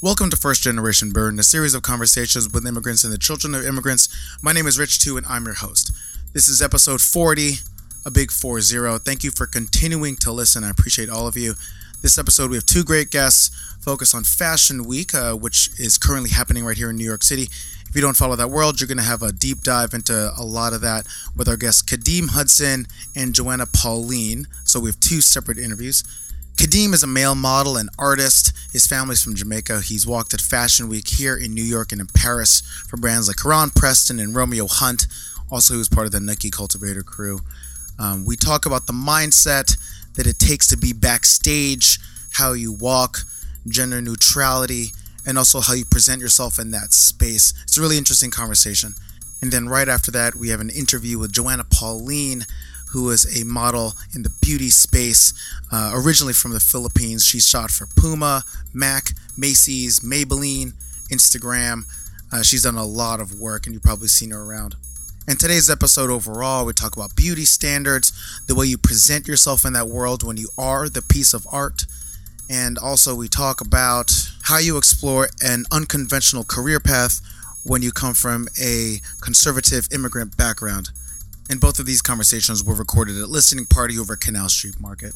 Welcome to First Generation Burden, a series of conversations with immigrants and the children of immigrants. My name is Rich Too, and I'm your host. This is episode 40, a big 4 0. Thank you for continuing to listen. I appreciate all of you. This episode, we have two great guests focused on Fashion Week, uh, which is currently happening right here in New York City. If you don't follow that world, you're going to have a deep dive into a lot of that with our guests Kadeem Hudson and Joanna Pauline. So we have two separate interviews. Kadeem is a male model and artist. His family's from Jamaica. He's walked at Fashion Week here in New York and in Paris for brands like Heron Preston and Romeo Hunte. Also, he was part of the Nike Cultivator crew. Um, we talk about the mindset that it takes to be backstage, how you walk, gender neutrality, and also how you present yourself in that space. It's a really interesting conversation. And then right after that, we have an interview with Joanna Pauline, who is a model in the beauty space, uh, originally from the Philippines. She shot for Puma, MAC, Macy's, Maybelline, Instagram. Uh, she's done a lot of work, and you've probably seen her around. In today's episode overall, we talk about beauty standards, the way you present yourself in that world when you are the piece of art. And also, we talk about how you explore an unconventional career path when you come from a conservative immigrant background. And both of these conversations were recorded at listening party over Canal Street Market.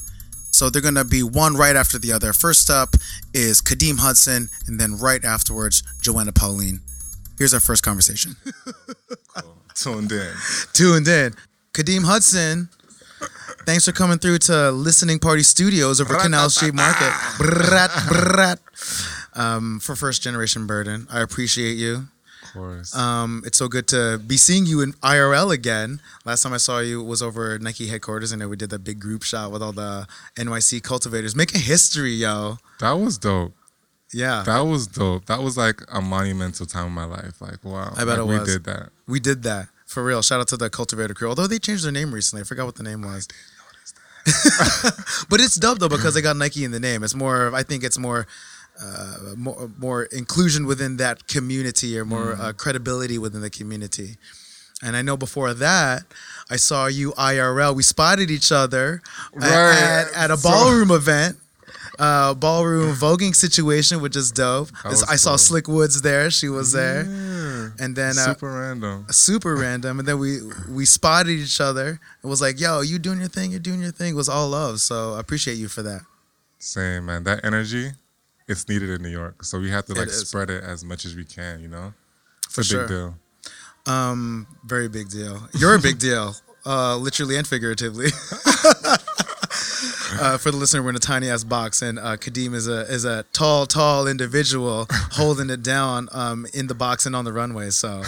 So they're going to be one right after the other. First up is Kadeem Hudson, and then right afterwards, Joanna Pauline. Here's our first conversation. cool. Tuned in. Tuned in. Kadeem Hudson, thanks for coming through to Listening Party Studios over Canal Street Market. Brat, brat. Um, for First Generation Burden. I appreciate you course. Um, it's so good to be seeing you in IRL again. Last time I saw you was over Nike headquarters, and we did that big group shot with all the NYC cultivators, making history, yo. That was dope. Yeah, that was dope. That was like a monumental time in my life. Like, wow, I bet like, it was. We did that. We did that for real. Shout out to the cultivator crew. Although they changed their name recently, I forgot what the name was. but it's dope though because they got Nike in the name. It's more. I think it's more uh, more, more inclusion within that community or more mm. uh, credibility within the community. And I know before that, I saw you IRL. We spotted each other right. at, at, a ballroom so, event, uh, ballroom voguing situation, which is dope. I saw Slick Woods there. She was there. And then uh, super random, super random. And then we we spotted each other. It was like, "Yo, you doing your thing? You're doing your thing." It was all love. So I appreciate you for that. Same man. That energy it's needed in New York. So we have to like spread it as much as we can, you know? It's For a sure. big deal. Um, very big deal. You're a big deal, uh, literally and figuratively. uh, for the listener, we're in a tiny ass box, and uh, Kadeem is a is a tall, tall individual holding it down um, in the box and on the runway. So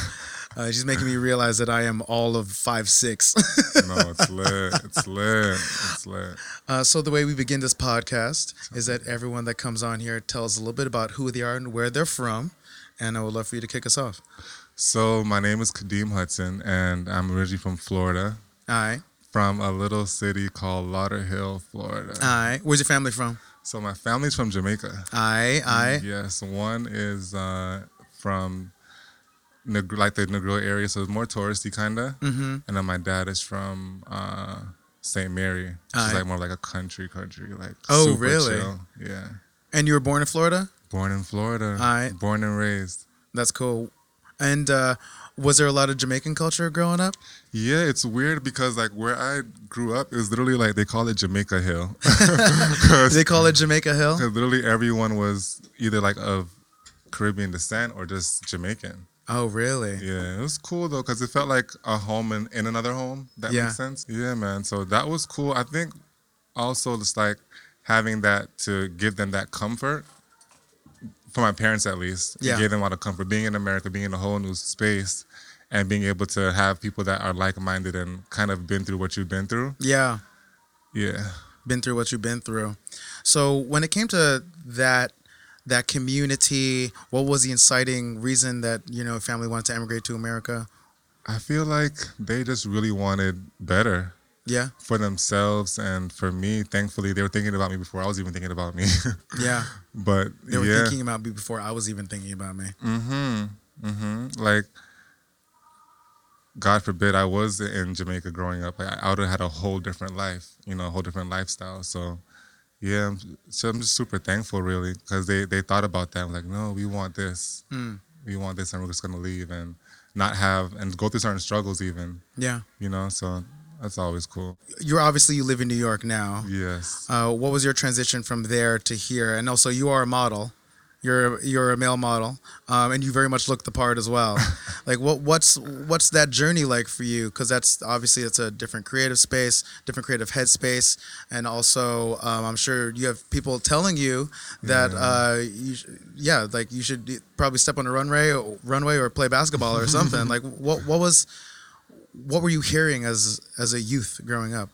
uh, she's making me realize that I am all of five six. no, it's lit. It's lit. It's lit. Uh, so the way we begin this podcast is that everyone that comes on here tells a little bit about who they are and where they're from, and I would love for you to kick us off. So my name is Kadeem Hudson, and I'm originally from Florida. All right. From a little city called Lauderhill, Florida. All right. Where's your family from? So my family's from Jamaica. Aye, aye. Yes, one is uh, from like the Negril area, so it's more touristy kind of. Mm-hmm. And then my dad is from uh, St. Mary, which is like more like a country country, like oh really? Chill. Yeah. And you were born in Florida? Born in Florida. All right. Born and raised. That's cool. And uh, was there a lot of Jamaican culture growing up? Yeah, it's weird because like where I grew up, it was literally like they call it Jamaica Hill. they call it Jamaica Hill. Because literally everyone was either like of Caribbean descent or just Jamaican. Oh, really? Yeah, it was cool though because it felt like a home in, in another home. That yeah. makes sense. Yeah, man. So that was cool. I think also just like having that to give them that comfort for my parents at least. Yeah. Gave them a lot of comfort being in America, being in a whole new space, and being able to have people that are like minded and kind of been through what you've been through. Yeah. Yeah. Been through what you've been through. So when it came to that that community? What was the inciting reason that you know family wanted to emigrate to America? I feel like they just really wanted better. Yeah. For themselves and for me, thankfully, they were thinking about me before I was even thinking about me. yeah. But they were yeah. thinking about me before I was even thinking about me. Mm-hmm. Mm-hmm. Like, God forbid I was in Jamaica growing up. I would have had a whole different life, you know, a whole different lifestyle. So, yeah, I'm, so I'm just super thankful, really, because they they thought about that. I'm like, no, we want this, mm. we want this, and we're just gonna leave and not have and go through certain struggles, even. Yeah. You know, so that's always cool. You're obviously you live in New York now. Yes. Uh, what was your transition from there to here? And also, you are a model. You're you're a male model, um, and you very much look the part as well. like what what's what's that journey like for you? Because that's obviously it's a different creative space, different creative headspace, and also um, I'm sure you have people telling you that yeah. Uh, you yeah like you should probably step on a runway runway or play basketball or something. like what what was what were you hearing as as a youth growing up?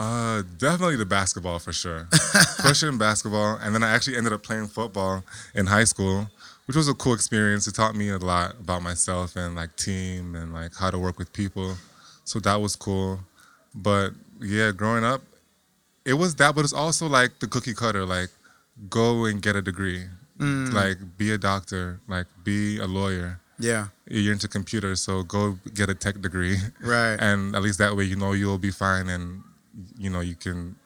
Uh, definitely the basketball for sure. Pushing basketball, and then I actually ended up playing football in high school, which was a cool experience. It taught me a lot about myself and like team and like how to work with people. So that was cool. But yeah, growing up, it was that, but it's also like the cookie cutter, like go and get a degree, mm. like be a doctor, like be a lawyer. Yeah. You're into computers, so go get a tech degree. Right. And at least that way you know you'll be fine and you know you can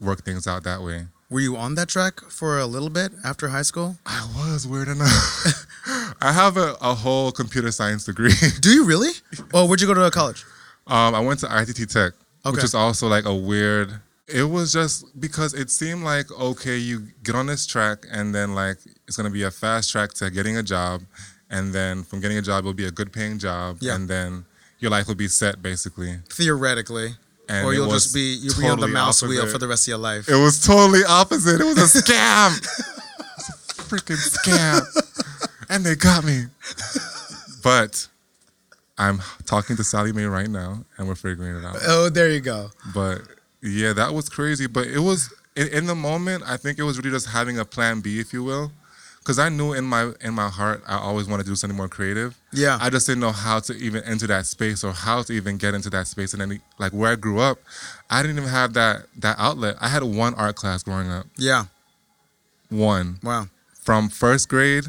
work things out that way. Were you on that track for a little bit after high school? I was weird enough. I have a, a whole computer science degree. Do you really? Oh, where'd you go to college? Um, I went to ITT Tech, okay. which is also like a weird. It was just because it seemed like okay, you get on this track, and then like it's gonna be a fast track to getting a job, and then from getting a job, it'll be a good paying job, yeah. and then your life will be set basically. Theoretically. And or you'll just be you'll totally be on the mouse opposite. wheel for the rest of your life. It was totally opposite. It was a scam. it's a freaking scam. and they got me. But I'm talking to Sallie Mae right now, and we're figuring it out. Oh, there you go. But yeah, that was crazy. But it was in, in the moment. I think it was really just having a plan B, if you will because I knew in my in my heart I always wanted to do something more creative. Yeah. I just didn't know how to even enter that space or how to even get into that space. And then like where I grew up, I didn't even have that that outlet. I had one art class growing up. Yeah. One. Wow. From first grade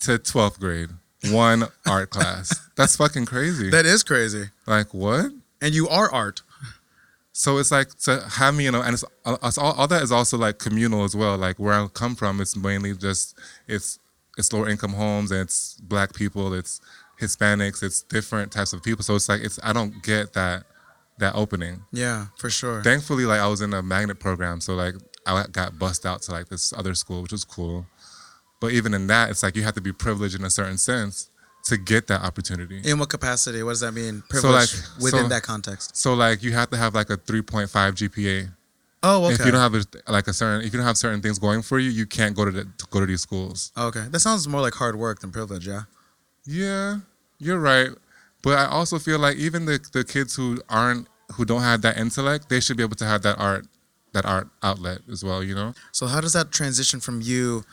to twelfth grade, one art class. That's fucking crazy. That is crazy. Like what? And you are art. So it's like to have me, you know, and it's, uh, it's all, all that is also like communal as well. Like where I come from, it's mainly just it's it's lower income homes and it's black people, it's Hispanics, it's different types of people. So it's like it's I don't get that that opening. Yeah, for sure. Thankfully, like I was in a magnet program, so like I got bussed out to like this other school, which was cool. But even in that, it's like you have to be privileged in a certain sense to get that opportunity. In what capacity? What does that mean? Privilege so like, within so, that context. So like you have to have like a 3.5 GPA. Oh, okay. If you don't have a, like a certain, if you don't have certain things going for you, you can't go to, the, to go to these schools. Okay, that sounds more like hard work than privilege. Yeah. Yeah, you're right. But I also feel like even the the kids who aren't who don't have that intellect, they should be able to have that art that art outlet as well. You know. So how does that transition from you,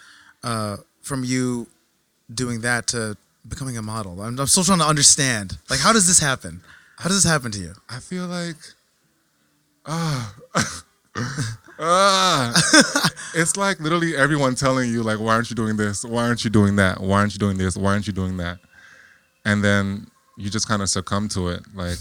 uh, from you, doing that to becoming a model? I'm, I'm still trying to understand. Like, how does this happen? How does this happen to you? I feel like, ah, ah, it's like literally everyone telling you like, why aren't you doing this? Why aren't you doing that? Why aren't you doing this? Why aren't you doing that? And then you just kind of succumb to it, like.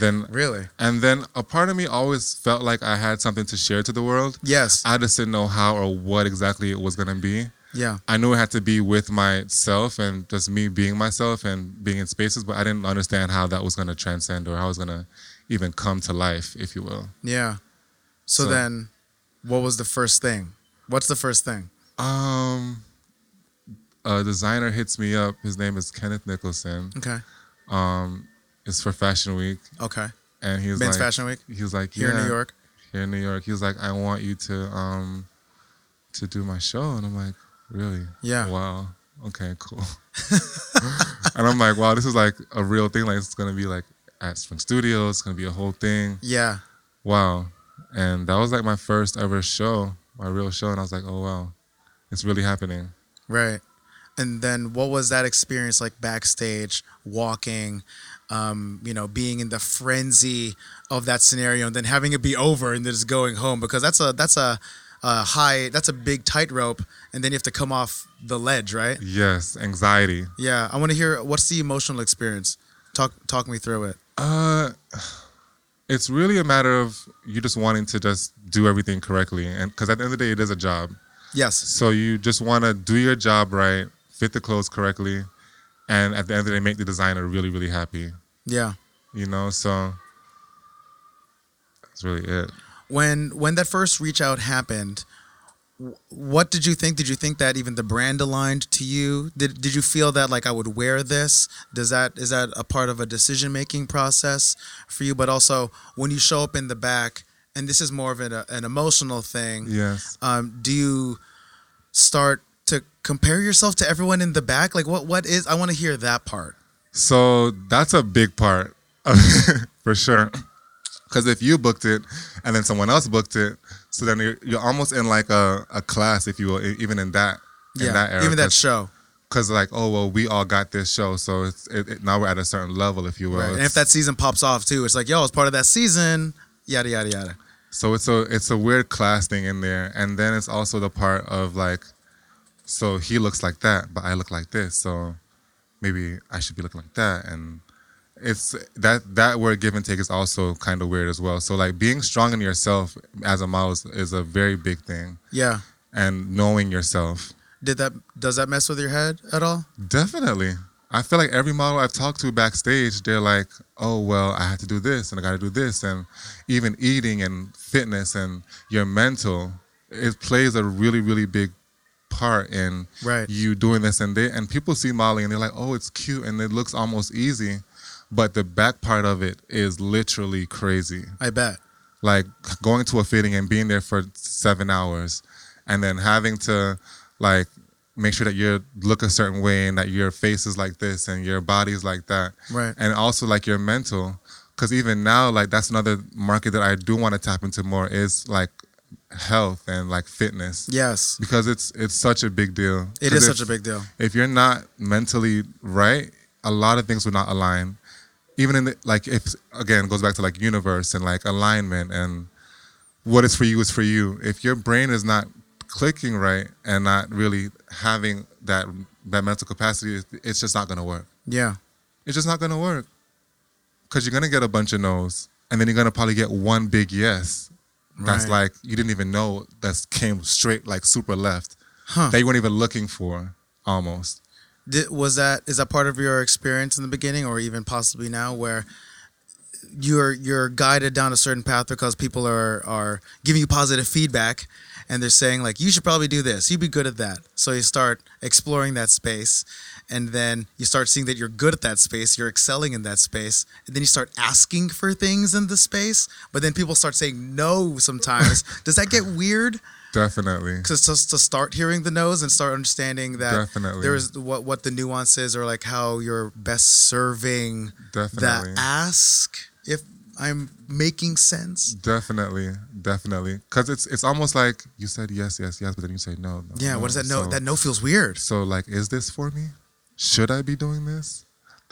Then really, and then a part of me always felt like I had something to share to the world. Yes, I just didn't know how or what exactly it was gonna be. Yeah. I knew it had to be with myself and just me being myself and being in spaces, but I didn't understand how that was going to transcend or how it was going to even come to life, if you will. Yeah. So, so, then, what was the first thing? What's the first thing? Um, a designer hits me up. His name is Kenneth Nicholson. Okay. Um, it's for Fashion Week. Okay. And he was Men's like, Fashion Week. He was like, here yeah, in New York. Here in New York. He was like, I want you to um to do my show, and I'm like, Really? Yeah. Wow. Okay, cool. and I'm like, wow, this is like a real thing. Like it's gonna be like at Spring Studios. It's gonna be a whole thing. Yeah. Wow. And that was like my first ever show, my real show, and I was like, oh wow, it's really happening. Right. And then what was that experience like backstage, walking, um, you know, being in the frenzy of that scenario, and then having it be over and then just going home because that's a that's a uh, high. That's a big tightrope, and then you have to come off the ledge, right? Yes, anxiety. Yeah, I want to hear what's the emotional experience. Talk talk me through it. Uh, It's really a matter of you just wanting to just do everything correctly, and because at the end of the day, it is a job. Yes. So you just want to do your job right, fit the clothes correctly, and at the end of the day, make the designer really, really happy. Yeah. You know, so that's really it. When when that first reach out happened, what did you think? Did you think that even the brand aligned to you? Did did you feel that like I would wear this? Does that is that a part of a decision making process for you? But also when you show up in the back, and this is more of an, an emotional thing. Yes. Um, do you start to compare yourself to everyone in the back? Like what what is? I want to hear that part. So that's a big part, for sure. Because if you booked it and then someone else booked it, so then you're, you're almost in like a, a class, if you will, even in that in Yeah. that era. even that show. Because like, oh well, we all got this show, so it's it, it, now we're at a certain level, if you will. Right. And if that season pops off too, it's like, yo, it's part of that season. Yada yada yada. So it's a it's a weird class thing in there, and then it's also the part of like, so he looks like that, but I look like this, so maybe I should be looking like that, and it's that that word give and take is also kind of weird as well. So like being strong in yourself as a model is, is a very big thing, Yeah. and knowing yourself Did that does that mess with your head at all? definitely. I feel like every model I've talked to backstage, they're like, "Oh well, I have to do this and I got to do this," and even eating and fitness and your mental, it plays a really really big part in Right. you doing this. And they and people see modeling and they're like, "Oh, it's cute and it looks almost easy," but the back part of it is literally crazy I bet. like going to a fitting and being there for seven hours and then having to like make sure that you look a certain way and that your face is like this and your body is like that Right. and also like your mental because even now like that's another market that i do want to tap into more is like health and like fitness Yes. because it's it's such a big deal It is if- such a big deal. if you're not mentally right, a lot of things will not align. Even in the, like if again it goes back to like universe and like alignment and what is for you is for you. If your brain is not clicking right and not really having that that mental capacity, it's just not gonna work. Yeah. It's just not gonna work because you're gonna get a bunch of no's and then you're gonna probably get one big yes. That's Right. like you didn't even know that came straight like super left Huh. that you weren't even looking for almost. Did, was that is that part of your experience in the beginning, or even possibly now, where you're you're guided down a certain path because people are are giving you positive feedback, and they're saying like you should probably do this, you'd be good at that. So you start exploring that space, and then you start seeing that you're good at that space, you're excelling in that space, and then you start asking for things in the space, but then people start saying no sometimes. Does that get weird? Definitely. Because just to start hearing the no's and start understanding that Definitely. there is what what the nuance is or like how you're best serving Definitely. that ask if I'm making sense. Definitely, definitely. Because it's it's almost like you said yes, yes, yes, but then you say no. no Yeah, no. what does that no? So, that no feels weird. so like, is this for me? Should I be doing this?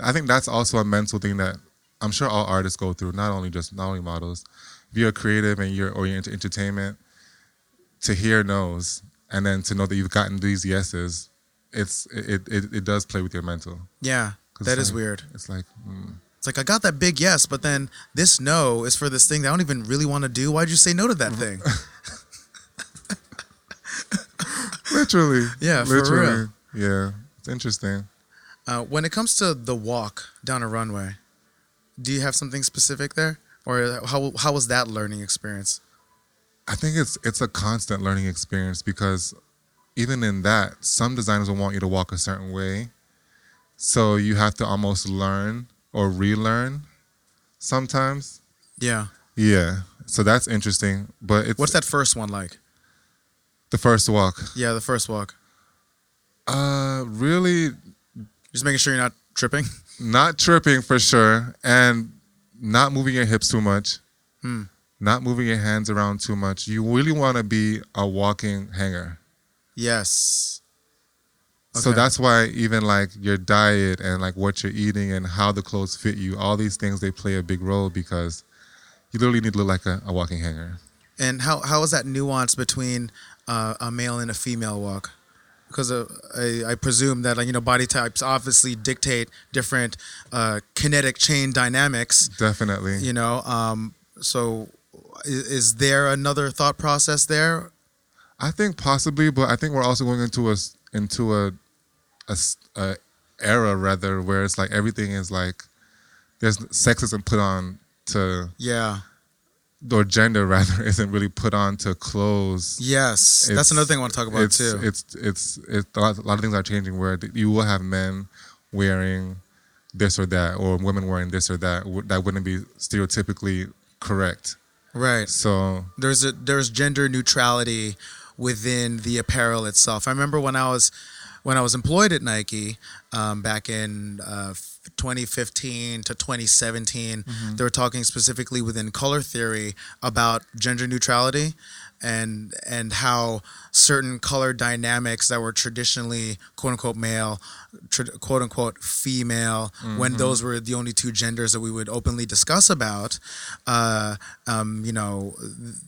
I think that's also a mental thing that I'm sure all artists go through. Not only just not only models. If you're creative and you're or you're into entertainment, to hear no's and then to know that you've gotten these yeses, it's it it, it does play with your mental. Yeah, that is like- weird. It's like. mm. It's like I got that big yes, but then this no is for this thing that I don't even really want to do. Why'd you say no to that thing? Literally. Yeah, for literally. Yeah, it's interesting. Uh, when it comes to the walk down a runway, do you have something specific there, or how how was that learning experience? I think it's it's a constant learning experience because even in that, some designers will want you to walk a certain way, so you have to almost learn or relearn sometimes. Yeah. Yeah, so that's interesting. But it's What's that first one like? the first walk. Yeah, the first walk. Uh, really Just making sure you're not tripping. not tripping for sure, and not moving your hips too much. Hmm. Not moving your hands around too much. You really want to be a walking hanger. Yes. So that's why even like your diet and like what you're eating and how the clothes fit you, all these things they play a big role because you literally need to look like a, a walking hanger. And how how is that nuance between uh, a male and a female walk? Because uh, I, I presume that like you know body types obviously dictate different uh, kinetic chain dynamics. Definitely. You know, um, so is, is there another thought process there? I think possibly, but I think we're also going into a into a, a, a era rather where it's like everything is like there's sexism put on to yeah or gender rather isn't really put on to clothes. Yes, it's, that's another thing I want to talk about it's, too. It's it's it's a lot, a lot of things are changing where you will have men wearing this or that, or women wearing this or that. That wouldn't be stereotypically correct. Right. So there's a there's gender neutrality within the apparel itself. I remember when I was when I was employed at Nike um, back in uh, 2015 to 2017, mm-hmm. they were talking specifically within color theory about gender neutrality and and how certain color dynamics that were traditionally quote unquote male, quote unquote female, mm-hmm. when those were the only two genders that we would openly discuss about, uh, um, you know,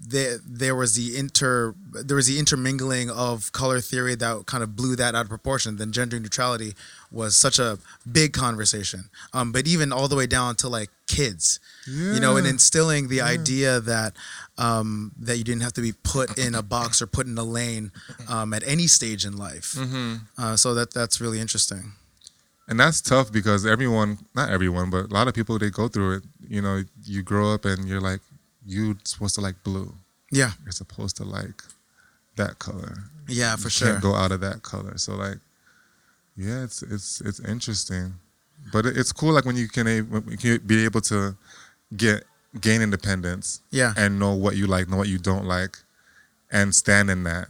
there there was the inter there was the intermingling of color theory that kind of blew that out of proportion. Then gender neutrality was such a big conversation, um, but even all the way down to like kids, yeah. you know, and instilling the yeah. idea that um, that you didn't have to be put in a box or put in a lane um, at any stage in life. Mm-hmm. Uh, so that that's really interesting. And that's tough because everyone, not everyone, but a lot of people they go through it. You know, you grow up and you're like, you're supposed to like blue. Yeah. You're supposed to like that color. Yeah, for you sure. Can't go out of that color. So like, yeah, it's it's it's interesting, but it's cool. Like when you can, when you can be able to get gain independence. Yeah. And know what you like, know what you don't like, and stand in that.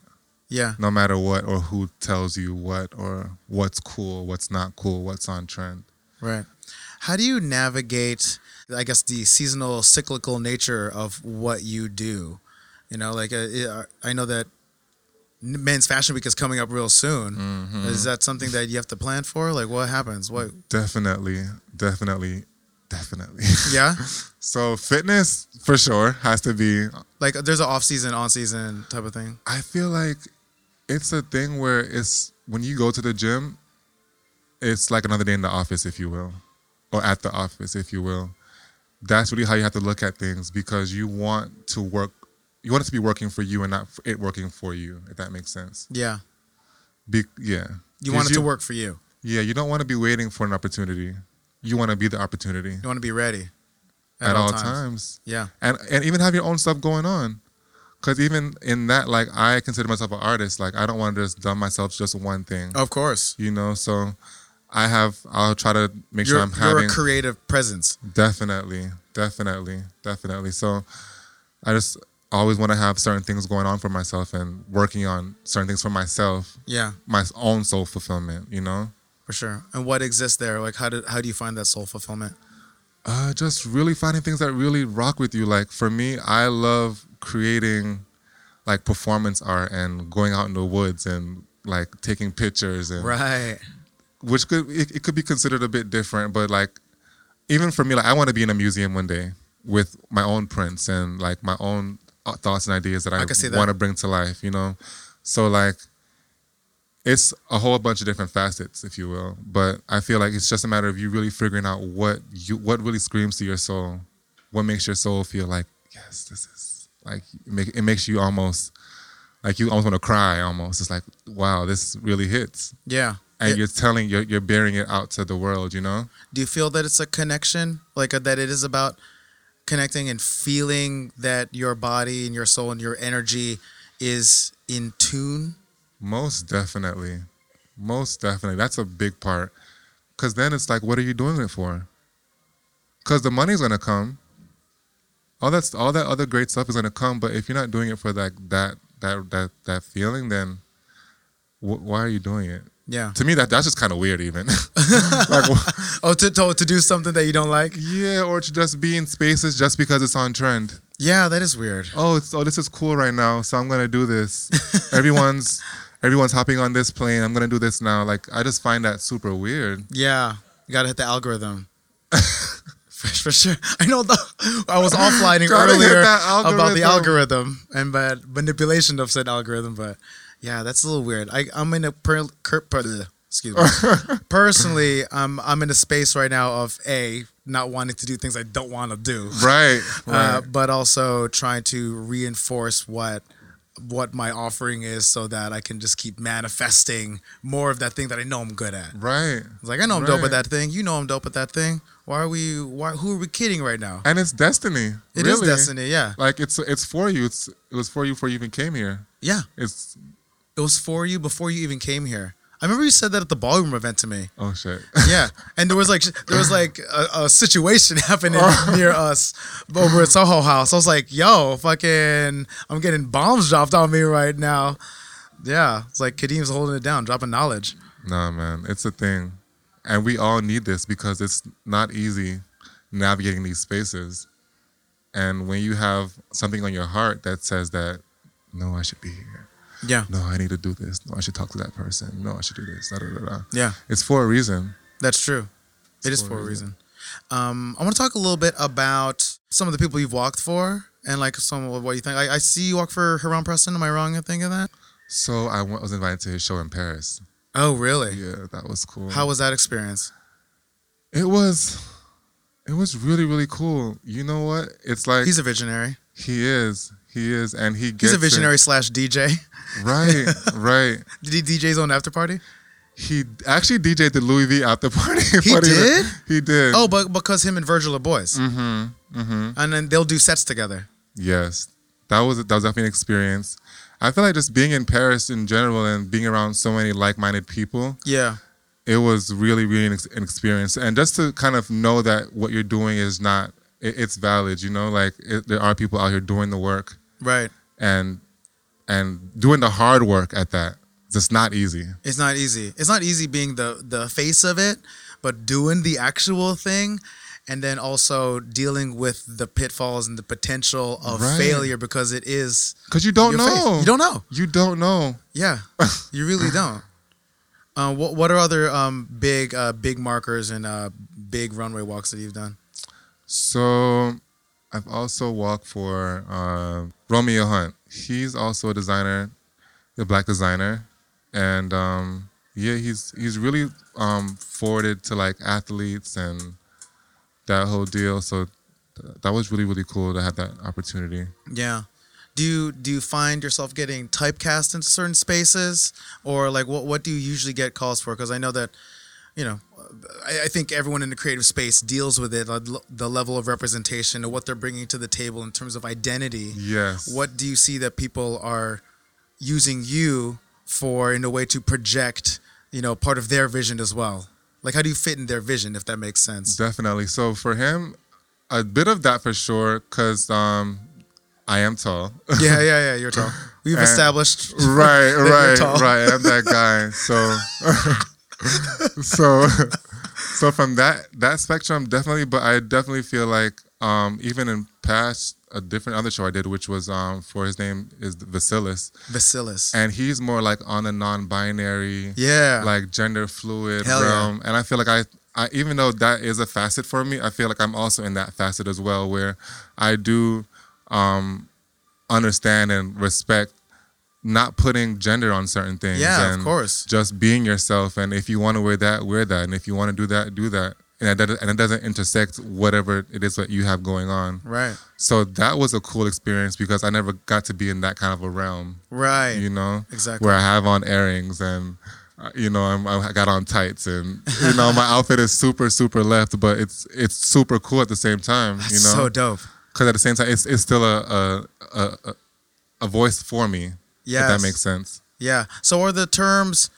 Yeah. No matter what or who tells you what or what's cool, what's not cool, what's on trend. Right. How do you navigate, I guess, the seasonal cyclical nature of what you do? You know, like uh, I know that men's fashion week is coming up real soon. Mm-hmm. Is that something that you have to plan for? Like, what happens? What? Definitely, definitely. Definitely. Yeah. so fitness for sure has to be like there's an off season, on season type of thing. I feel like it's a thing where it's when you go to the gym, it's like another day in the office, if you will, or at the office, if you will. That's really how you have to look at things because you want to work. You want it to be working for you and not it working for you. If that makes sense. Yeah. Be, yeah. You want it you, to work for you. Yeah, you don't want to be waiting for an opportunity you want to be the opportunity. You want to be ready at, at all, all times. times. Yeah, and and even have your own stuff going on. Cause even in that, like I consider myself an artist. Like I don't want to just dumb myself just one thing. Of course, you know. So I have. I'll try to make you're, sure I'm having a creative presence. Definitely, definitely, definitely. So I just always want to have certain things going on for myself and working on certain things for myself. Yeah, my own soul fulfillment. You know. For sure. And what exists there? Like, how do how do you find that soul fulfillment? Uh, just really finding things that really rock with you. Like for me, I love creating like performance art and going out in the woods and like taking pictures and right. Which could it, it could be considered a bit different, but like even for me, like I want to be in a museum one day with my own prints and like my own thoughts and ideas that I, I want to bring to life. You know, so like it's a whole bunch of different facets, if you will. But I feel like it's just a matter of you really figuring out what you what really screams to your soul, what makes your soul feel like yes, this is like it, make, it makes you almost like you almost want to cry. Almost, it's like wow, this really hits. Yeah, and it, you're telling you're you're bearing it out to the world. You know. Do you feel that it's a connection, like uh, that it is about connecting and feeling that your body and your soul and your energy is in tune most definitely. Most definitely. That's a big part. Because then it's like, what are you doing it for? Because the money's going to come. All that's all that other great stuff is going to come, but if you're not doing it for that that that that that feeling, then wh- why are you doing it? Yeah. To me, that that's just kind of weird, even. like, oh, to, to to do something that you don't like. Yeah, or to just be in spaces just because it's on trend. Yeah, that is weird. Oh, it's oh, this is cool right now, so I'm gonna do this. Everyone's everyone's hopping on this plane. I'm gonna do this now. Like I just find that super weird. Yeah, you gotta hit the algorithm. for, for, sure. I know the I was offlining earlier about the algorithm and but manipulation of said algorithm, but yeah, that's a little weird. I I'm in a per, per, per, excuse me. Personally, I'm I'm in a space right now of a not wanting to do things I don't want to do. Right. Uh, right. Uh, but also trying to reinforce what what my offering is so that I can just keep manifesting more of that thing that I know I'm good at. right. It's like I know I'm dope at that thing. You know I'm dope at that thing. Why are we why who are we kidding right now? And it's destiny. It is really. destiny, yeah. Like it's it's for you. It's it was for you before you even came here. Yeah. It's It was for you before you even came here. I remember you said that at the ballroom event to me. oh shit. Yeah, and there was like there was like a, a situation happening near us over at Soho House. I was like, "Yo, fucking, I'm getting bombs dropped on me right now." Yeah, it's like Kadeem's holding it down, dropping knowledge. Nah, man, it's a thing, and we all need this because it's not easy navigating these spaces. And when you have something on your heart that says that, no, I should be here. Yeah, No, I need to do this. No, I should talk to that person. No, I should do this. Da, da, da, da. yeah, It's for a reason. that's true. It is for a a reason. Um, I want to talk a little bit about some of the people you've walked for and like some of what you think. I, I see you walk for Heron Preston. Am I wrong in thinking that? So I was invited to his show in Paris. Oh, really? Yeah, that was cool. How was that experience? It was, it was really really cool. You know what? It's like He's a visionary. he is, he is, and he gets He's a it. visionary slash DJ. Right, right. Did he DJ his own after party? He actually DJ'd the Louis V after party. He did? He did. Oh, but because him and Virgil are boys, Mm-hmm. Mm-hmm. and then they'll do sets together. Yes, that was that was definitely an experience. I feel like just being in Paris in general and being around so many like-minded people, Yeah, it was really really an, ex- an experience. And just to kind of know that what you're doing is not it, it's valid. You know, like it, there are people out here doing the work right. and and doing the hard work at that. It's not easy. It's not easy. It's not easy being the the face of it, but doing the actual thing, and then also dealing with the pitfalls and the potential of Right. failure because it is Cause you don't know. You don't know. You don't know. Yeah, you really don't. Uh, what what are other um, big uh, big markers and uh, big runway walks that you've done? So I've also walked for uh, Romeo Hunte. He's also a designer, a black designer, and um, yeah, he's he's really um, forwarded to like athletes and that whole deal. So th- that was really really cool to have that opportunity. Yeah. Do you do you find yourself getting typecast into certain spaces, or like what what do you usually get calls for? Because I know that, you know, I, I think everyone in the creative space deals with it, the level of representation and what they're bringing to the table in terms of identity. Yes. What do you see that people are using you for in a way to project, you know, part of their vision as well? Like, how do you fit in their vision, if that makes sense? Definitely. So for him, a bit of that for sure, because um, I am tall. yeah, yeah, yeah. You're tall. We've And- established. right, right, right. I'm that guy. So, so, so from that that spectrum, definitely. But I definitely feel like um, even in past a different other show I did, which was um, for his name is Vasilis, Vasilis. and he's more like on a non-binary, Yeah. like gender fluid Hell yeah. And I feel like I, I, even though that is a facet for me, I feel like I'm also in that facet as well, where I do um, understand and respect not putting gender on certain things. Yeah, of course. Just being yourself, and if you want to wear that, wear that, and if you want to do that, do that. And it, doesn't- and it doesn't intersect whatever it is that you have going on. Right. So that was a cool experience because I never got to be in that kind of a realm Right. you know, Exactly. where I have on earrings and uh, you know I'm, I got on tights and you know my outfit is super super left, but it's it's super cool at the same time, That's you know, so dope. because at the same time it's it's still a a, a, a voice for me. If that makes sense. Yeah. So are the terms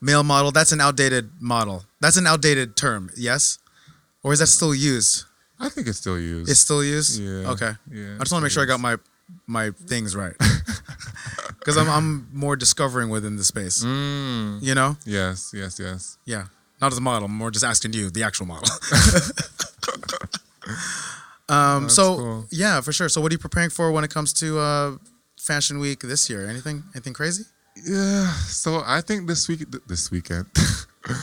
male model? That's an outdated model. That's an outdated term. Yes. Or is that still used? I think it's still used. It's still used. Yeah, Okay. yeah, I just want to make sure I got my my things right. Because I'm I'm more discovering within the space. Mm, You know. yes, yes, yes. Yeah. Not as a model. I'm more just asking you, the actual model. um. That's so cool. yeah, for sure. So what are you preparing for when it comes to uh, Fashion Week this year? Anything? Anything crazy? Yeah. So I think this week, th- this weekend,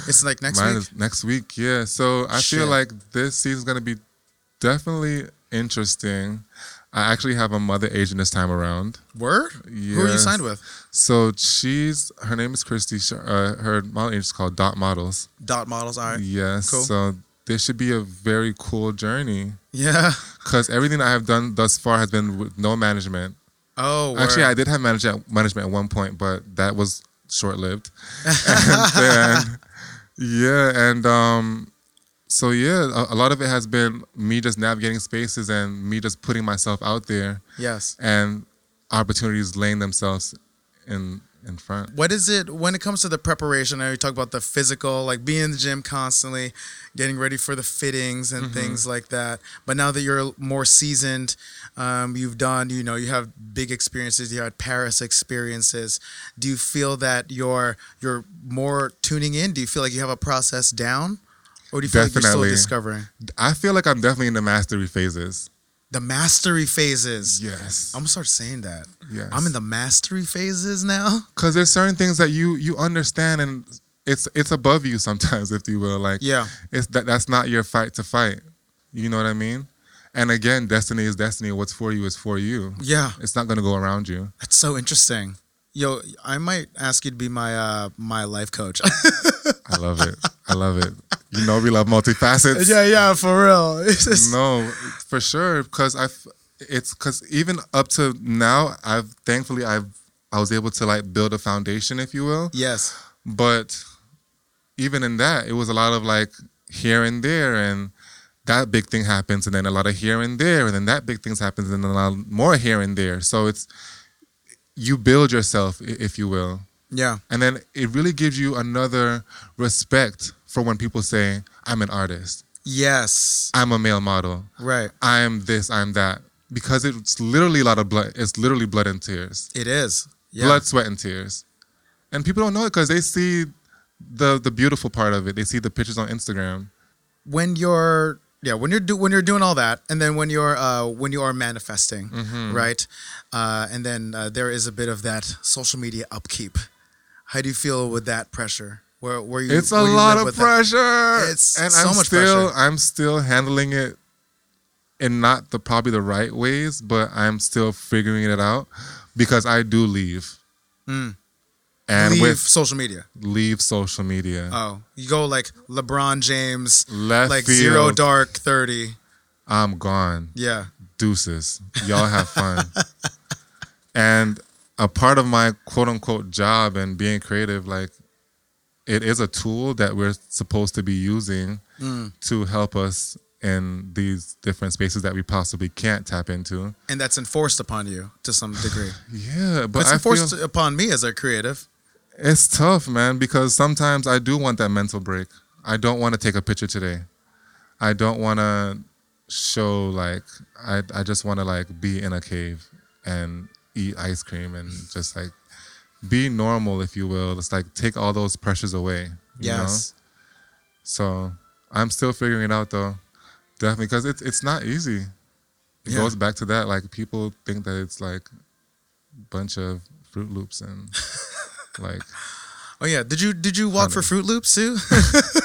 It's like next Mine week. next week, yeah. So I Shit. feel like this season's gonna be definitely interesting. I actually have a mother agent this time around. Word? Yes. Who are you signed with? So she's her name is Christy. Uh, her model agent is called Dot Models. Dot Models, all right. Yes. Cool. So this should be a very cool journey. Yeah. Because everything I have done thus far has been with no management. Oh. Word. Actually, I did have management management at one point, but that was short lived. and then, yeah, and um, so yeah, a, a, lot of it has been me just navigating spaces and me just putting myself out there. Yes. And opportunities laying themselves in in front. What is it when it comes to the preparation? I know you talk about the physical, like being in the gym constantly, getting ready for the fittings and mm-hmm. things like that. But now that you're more seasoned, um, you've done, you know, you have big experiences. You had Paris experiences. Do you feel that you're you're more tuning in? Do you feel like you have a process down? Or do you feel definitely. like you're still discovering? I feel like I'm definitely in the mastery phases. The mastery phases. Yes. I'm gonna start saying that. Yes. I'm in the mastery phases now. Cause there's certain things that you you understand and it's it's above you sometimes, if you will. Like yeah, it's that that's not your fight to fight. You know what I mean? And again, destiny is destiny. What's for you is for you. Yeah. It's not gonna go around you. That's so interesting. Yo, I might ask you to be my uh my life coach. I love it. I love it. You know we love multifacets. Yeah, yeah, for real. Just... No, for sure. Because I, it's because even up to now, I've thankfully I've I was able to like build a foundation, if you will. Yes. But even in that, it was a lot of like here and there, and that big thing happens, and then a lot of here and there, and then that big thing happens, and then a lot more here and there. So it's you build yourself, if you will. Yeah. And then it really gives you another respect for when people say, I'm an artist. Yes. I'm a male model. Right. I'm this, I'm that. Because it's literally a lot of blood. It's literally blood and tears. It is. Yeah. Blood, sweat, and tears. And people don't know it because they see the the beautiful part of it. They see the pictures on Instagram. When you're yeah when you're do, when you're doing all that and then when you're uh, when you are manifesting mm-hmm. right uh, and then uh, there is a bit of that social media upkeep how do you feel with that pressure? Where, where you? It's a lot of pressure. That? It's and so I'm much still, pressure. I'm still handling it in not the probably the right ways, but I'm still figuring it out because I do leave. Mm. And leave with social media. Leave social media. Oh, you go like LeBron James, left like field, zero dark thirty. I'm gone. Yeah. Deuces. Y'all have fun. and a part of my quote unquote job and being creative, like it is a tool that we're supposed to be using mm. to help us in these different spaces that we possibly can't tap into. And that's enforced upon you to some degree. yeah, but it's enforced upon me as a creative. It's tough, man, because sometimes I do want that mental break. I don't want to take a picture today. I don't want to show like I I just want to like be in a cave and eat ice cream and just like be normal, if you will. It's like take all those pressures away. yes. Know? So I'm still figuring it out though, definitely because it's it's not easy. It yeah. goes back to that. Like people think that it's like a bunch of Froot Loops and like. Oh yeah, did you did you walk honey. for Froot Loops too?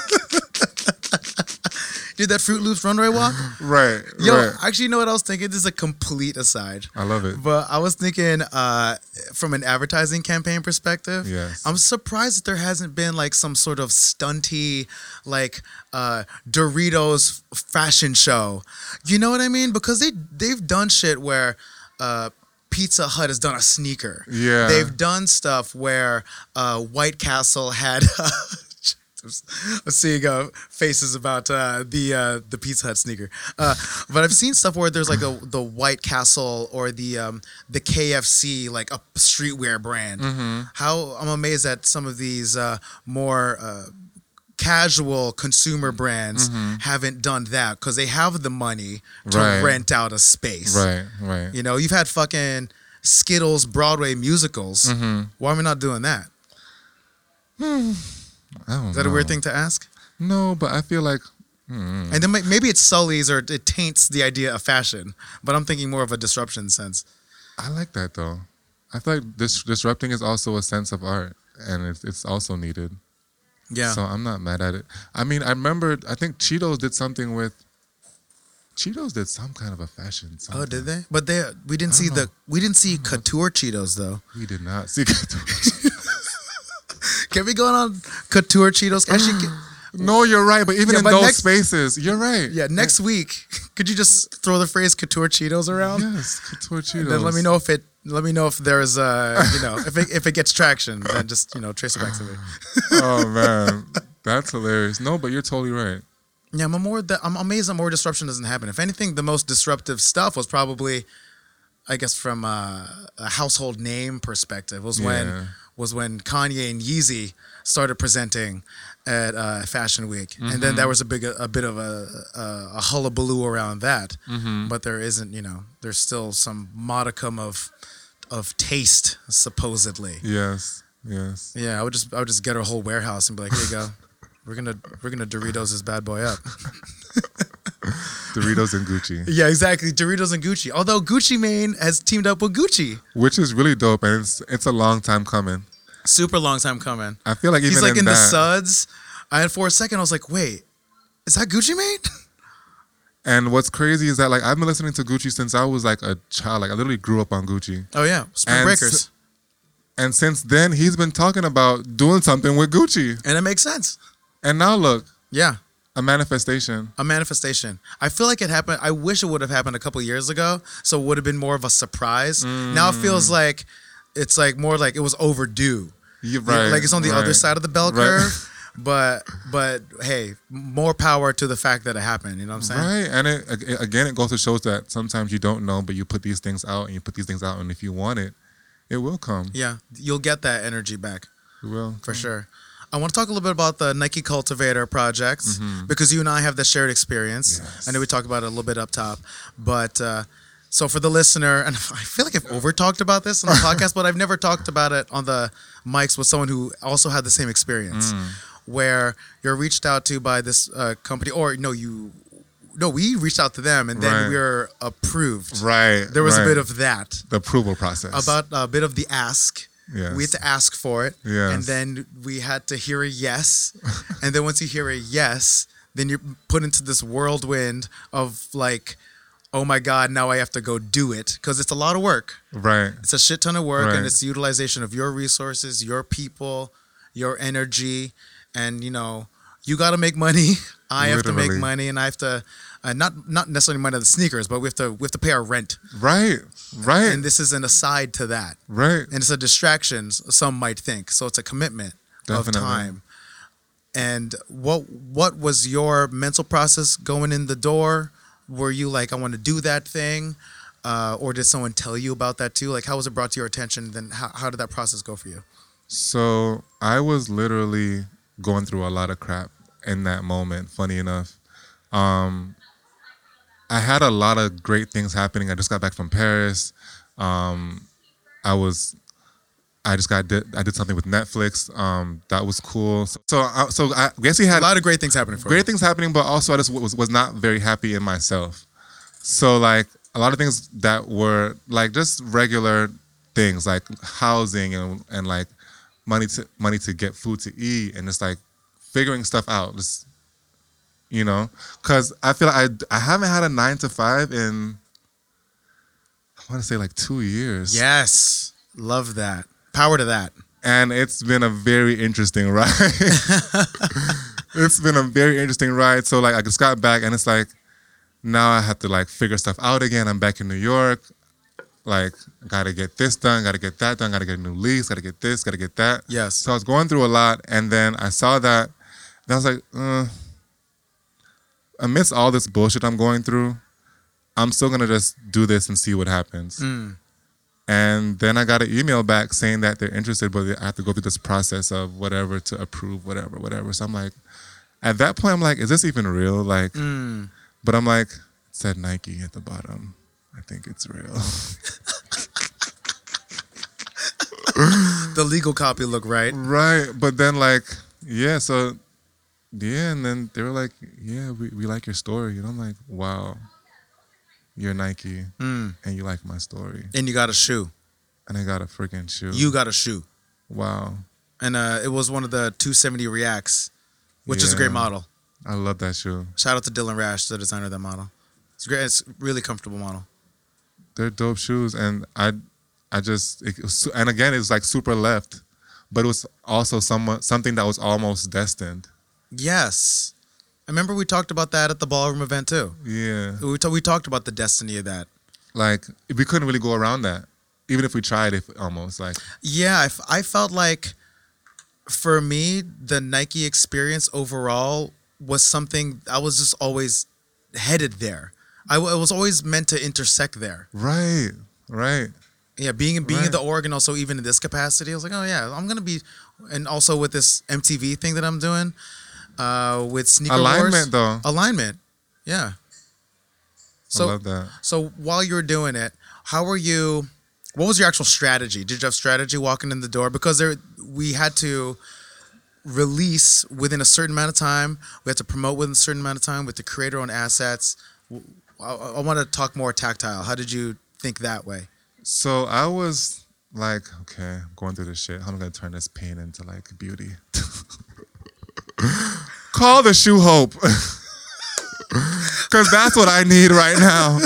did that Froot Loops runway walk. Right. Yo, right. actually, you know what I was thinking? This is a complete aside. I love it. But I was thinking, uh, from an advertising campaign perspective, yes. I'm surprised that there hasn't been like some sort of stunty, like uh, Doritos fashion show. You know what I mean? Because they they've done shit where. Uh, Pizza Hut has done a sneaker. Yeah. They've done stuff where uh, White Castle had I'm seeing uh, faces about uh, the uh, the Pizza Hut sneaker, uh, but I've seen stuff where there's like a, the White Castle or the um, the KFC like a streetwear brand. Mm-hmm. How I'm amazed that some of these uh, more uh, casual consumer brands mm-hmm. haven't done that because they have the money to right. rent out a space. Right, right. You know, you've had fucking Skittles Broadway musicals. Mm-hmm. Why are we not doing that? Is that know. a weird thing to ask? No, but I feel like. Hmm. And then maybe it sullies or it taints the idea of fashion, but I'm thinking more of a disruption sense. I like that though. I feel like this disrupting is also a sense of art, and it's it's also needed. Yeah. So I'm not mad at it. I mean, I remember I think Cheetos did something with Cheetos did some kind of a fashion. Something. Oh, did they? But they we didn't see the we didn't see couture Cheetos though. We did not see couture. Can we go on couture Cheetos? Actually, no, you're right. But even Yeah, in but those next- spaces, you're right. yeah, next week, could you just throw the phrase couture Cheetos around? Yes, couture Cheetos. Then let me know if it. Let me know if there's uh you know if it if it gets traction. Then just you know trace it back to me. oh man, that's hilarious. No, but you're totally right. Yeah, I'm more. That I'm amazed that more disruption doesn't happen. If anything, the most disruptive stuff was probably, I guess, from uh, a household name perspective, was Yeah. when was when Kanye and Yeezy started presenting at uh, Fashion Week, and then Mm-hmm. there was a big a bit of a a, a hullabaloo around that. Mm-hmm. But there isn't, you know, there's still some modicum of of taste supposedly. Yes, yes. Yeah, I would just I would just get a whole warehouse and be like, here you go. We're gonna we're gonna Doritos this bad boy up. Doritos and Gucci, Yeah, exactly. Doritos and Gucci. Although Gucci Mane has teamed up with Gucci. which is really dope, and it's it's a long time coming. Super long time coming. I feel like even He's like in, the that, suds. had for a second, I was like, wait, is that Gucci Mane? And what's crazy is that like I've been listening to Gucci since I was like a child. Like I literally grew up on Gucci. Oh, yeah. Spring And Breakers. s- And since then he's been talking about doing something with Gucci. and it makes sense. And now look, Yeah. a manifestation. A manifestation. I feel like it happened. I wish it would have happened a couple years ago. So it would have been more of a surprise. Now it feels Mm. like it's like more like it was overdue. Right. like it's on the other side of the bell Right. curve. But but hey, more power to the fact that it happened. You know what I'm saying? Right, and it again, it goes to shows that sometimes you don't know, but you put these things out, and you put these things out, and if you want it, it will come. Yeah, you'll get that energy back. It will. for sure. I want to talk a little bit about the Nike Cultivator project because you and I have the shared experience. Mm-hmm. Yes. I know we talked about it a little bit up top, but uh, so for the listener, and I feel like I've over talked about this on the podcast, but I've never talked about it on the mics with someone who also had the same experience, Mm. where you're reached out to by this uh, company, or no, you. No, we reached out to them and then Right. we were approved. Right. There was right. a bit of that, the approval process. about a bit of the ask. yes. We had to ask for it. Yes. And then we had to hear a yes. and then once you hear a yes, then you're put into this whirlwind of like, oh my God, now I have to go do it. Because it's a lot of work. right. It's a shit ton of work Right. and it's the utilization of your resources, your people, your energy. And, you know, you got to make money. I have to make money and I have to, uh, not not necessarily money on the sneakers, but we have to we have to pay our rent. Right. Right. And this is an aside to that right. and it's a distraction some might think so it's a commitment Definitely. of time and what what was your mental process going in the door were you like i want to do that thing uh, or did someone tell you about that too like how was it brought to your attention then how, how did that process go for you So I was literally going through a lot of crap in that moment. Funny enough, um, I had a lot of great things happening. I just got back from Paris. Um, I was, I just got did, I did something with Netflix. Um, that was cool. So so I, so I guess he had a lot of great things happening for great you things happening, but also I just was was not very happy in myself. So like a lot of things that were like just regular things like housing and and like money to money to get food to eat and just like figuring stuff out. Just you know, because I feel like I I haven't had a nine to five in I want to say like two years. yes love that power to that and it's been a very interesting ride. it's been a very interesting ride. So like I just got back and it's like now I have to like figure stuff out again. I'm back in New York. Like gotta get this done, gotta get that done, gotta get a new lease, gotta get this, gotta get that. yes So I was going through a lot and then I saw that and I was like, uh, amidst all this bullshit I'm going through, I'm still gonna just do this and see what happens. Mm. And then I got an email back saying that they're interested, but I have to go through this process of whatever to approve, whatever, whatever. So I'm like, at that point, I'm like, is this even real? Like, Mm. but I'm like, it said Nike at the bottom. I think it's real. the legal copy look right right. But then, like, yeah, so, yeah. And then they were like, yeah, we, we like your story. And I'm like, wow, you're Nike Mm. and you like my story. and you got a shoe And I got a freaking shoe. you got a shoe wow. and uh, it was one of the 270 reacts which is a great model I love that shoe. Shout out to Dylan Raasch, the designer of that model. It's great. It's really comfortable model. They're dope shoes, and I, I just it was, and again it's like super left, but it was also somewhat something that was almost destined. Yes, I remember we talked about that at the ballroom event too. Yeah, we t- we talked about the destiny of that. Like we couldn't really go around that, even if we tried. If almost like yeah, I, f- I felt like for me the Nike experience overall was something I was just always headed there. I, w- I was always meant to intersect there. Right, right. Yeah, being being right. in the Oregon also even in this capacity, I was like, oh yeah, I'm gonna be, and also with this MTV thing that I'm doing, uh, with sneaker alignment wars, though. alignment, yeah. So, I love that. So while you were doing it, how were you? What was your actual strategy? Did you have strategy walking in the door? Because there, we had to release within a certain amount of time. We had to promote within a certain amount of time with the creator owned assets. I, I want to talk more tactile. How did you think that way? So I was like, okay, I'm going through this shit. How am I gonna turn this pain into like beauty? Call the shoe hope. Cause that's what I need right now.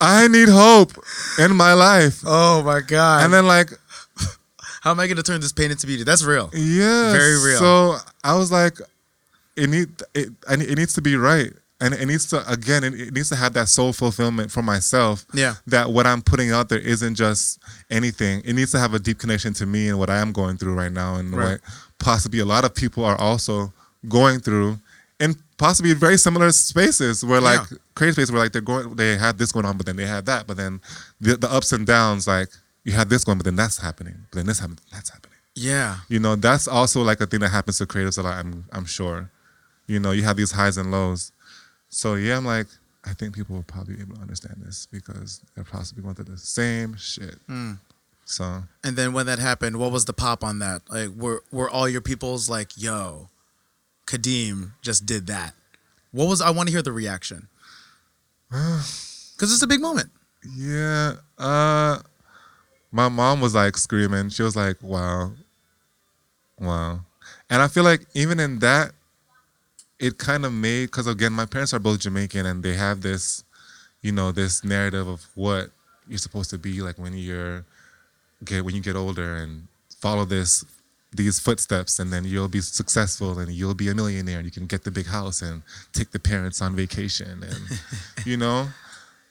I need hope in my life. Oh my god! And then like, how am I gonna turn this pain into beauty? That's real. Yeah, very real. So I was like, it need it, it needs to be right, and it needs to again, it, it needs to have that soul fulfillment for myself. Yeah, that what I'm putting out there isn't just anything. It needs to have a deep connection to me and what I am going through right now, and right. what possibly a lot of people are also going through in possibly very similar spaces where like yeah. creative spaces where like they're going they had this going on but then they had that but then the, the ups and downs like you had this going but then that's happening but then this happened that's happening. Yeah. You know that's also like a thing that happens to creatives a lot i'm i'm sure. You know you have these highs and lows. So yeah i'm like i think people will probably be able to understand this because they're possibly going through the same shit. Mm. so. And then when that happened what was the pop on that? Like were were all your peoples like yo Kadeem just did that. What was I want to hear the reaction? Cuz it's a big moment. Yeah. Uh my mom was like screaming. She was like, "Wow. Wow." And I feel like even in that it kind of made cuz again my parents are both Jamaican and they have this you know this narrative of what you're supposed to be like when you're get when you get older and follow this these footsteps and then you'll be successful and you'll be a millionaire and you can get the big house and take the parents on vacation and you know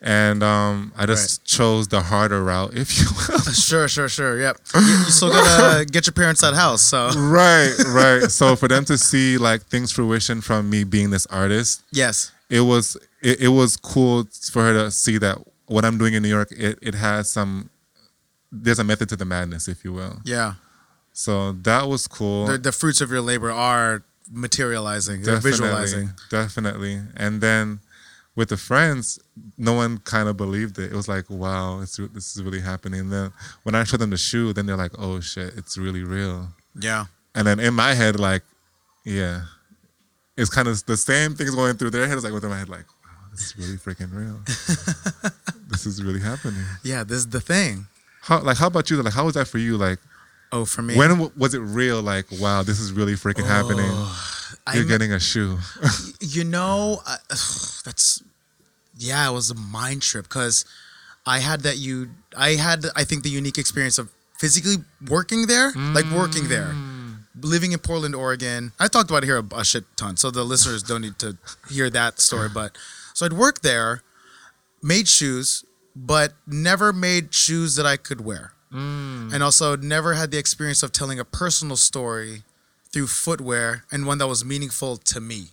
and um, I just right. chose the harder route, if you will. Sure, sure, sure. Yep. You, you still gotta get your parents that house. So right, right. So for them to see like things fruition from me being this artist, yes, it was it, it was cool for her to see that what I'm doing in New York, it, it has some. There's a method to the madness, if you will. Yeah. So that was cool. The, the fruits of your labor are materializing, they're visualizing. Definitely. And then with the friends, no one kind of believed it. It was like, wow, it's this is really happening. And then when I showed them the shoe, then they're like, oh shit, it's really real. Yeah. And then in my head, like, yeah, it's kind of the same things going through their head. heads, like within my head, like, wow, this is really freaking real. this is really happening. Yeah, this is the thing. How like how about you? Like how was that for you? Like Oh, for me. When w- was it real? Like, wow, this is really freaking oh, happening. You're I'm, getting a shoe. you know, uh, that's yeah, it was a mind trip because I had that you. I had I think the unique experience of physically working there, mm. like working there, mm. living in Portland, Oregon. I talked about it here a, a shit ton, so the listeners don't need to hear that story. But so I'd work there, made shoes, but never made shoes that I could wear. Mm. And also never had the experience of telling a personal story through footwear and one that was meaningful to me.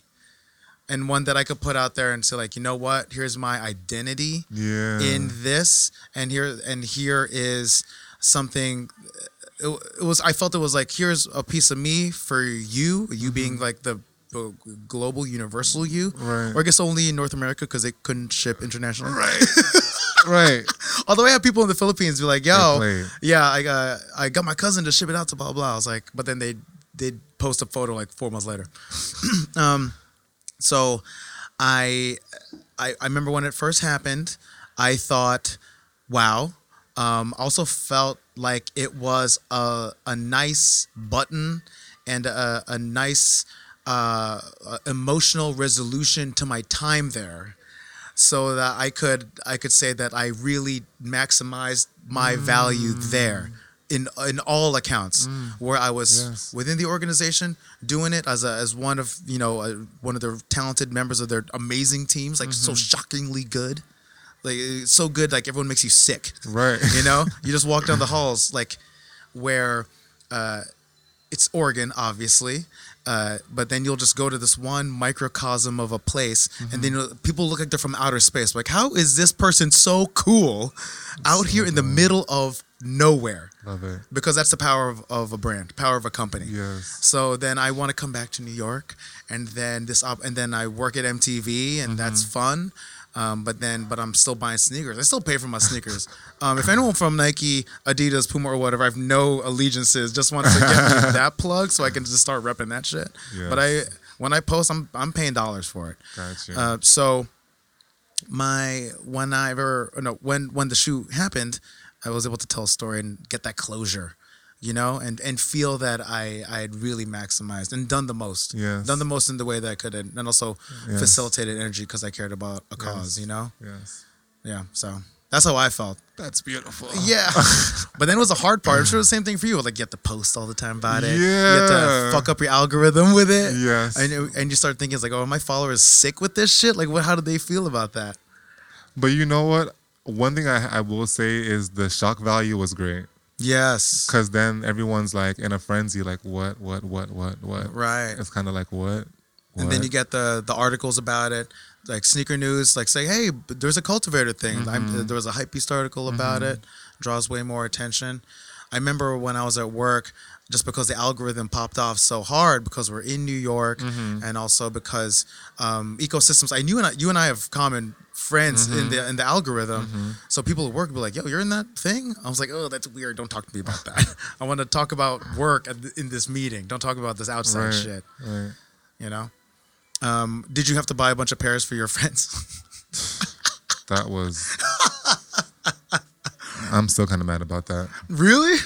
And one that I could put out there and say, like, you know what? Here's my identity yeah. in this, and here and here is something. It, it, was. I felt it was like here's a piece of me for you. You mm-hmm. being like the global universal you, right. or I guess only in North America because they couldn't ship internationally. Right. right. Although I have people in the Philippines be like, "Yo, yeah, I got I got my cousin to ship it out to blah blah." I was like, but then they they post a photo like four months later. um, so I, I I remember when it first happened, I thought, "Wow." Um, also felt like it was a a nice button and a, a nice uh, emotional resolution to my time there so that I could I could say that I really maximized my value there in in all accounts where I was Yes. within the organization doing it as a, as one of you know uh one of the talented members of their amazing teams like so shockingly good like so good like everyone makes you sick Right. you know you just walk down the halls like where uh, it's Oregon, obviously. Uh, but then you'll just go to this one microcosm of a place, and then mm-hmm. you'll- people look like they're from outer space. Like, how is this person so cool out here in the mm-hmm. middle of nowhere? Love it. Because that's the power of, of a brand, power of a company. Yes. So then I want to come back to New York, and then this op- and then I work at MTV, and mm-hmm. that's fun. Um, but then, but I'm still buying sneakers. I still pay for my sneakers. Um, if anyone from Nike, Adidas, Puma, or whatever, I have no allegiances. Just wanted to get me that plug so I can just start repping that shit. But I, when I post, I'm I'm paying dollars for it. Gotcha. Uh, so my when I ever no when when the shoot happened, I was able to tell a story and get that closure, you know, and and feel that I I had really maximized and done the most, Yes. done the most in the way that I could, and and also Yes. facilitated energy because I cared about a cause, Yes. you know, yes. yeah. So that's how I felt. That's beautiful. Yeah, but then it was the hard part. I'm sure the same thing for you. Like you have to post all the time about it. Yeah. you have to Yeah. fuck up your algorithm with it. Yes. and you- and you start thinking it's like, oh, are my followers sick with this shit? Like, what? How do they feel about that? But you know what? One thing I, I will say is the shock value was great. Yes. Because then everyone's like in a frenzy, like, what, what, what, what, what? Right. It's kind of like, what? And then you get the the articles about it, like sneaker news, like say, hey, there's a cultivator thing. Mm-hmm. There was a hypebeast article about it, draws way more attention. I remember when I was at work, just because the algorithm popped off so hard because we're in New York, Mm-hmm. and also because um, ecosystems. I knew and I, you and I have common friends Mm-hmm. in the in the algorithm. So people at work would be like, "Yo, you're in that thing." I was like, "Oh, that's weird. Don't talk to me about that. I want to talk about work in this meeting. Don't talk about this outside Right, shit." Right. you know um, did you have to buy a bunch of pairs for your friends That was. I'm still kind of mad about that. really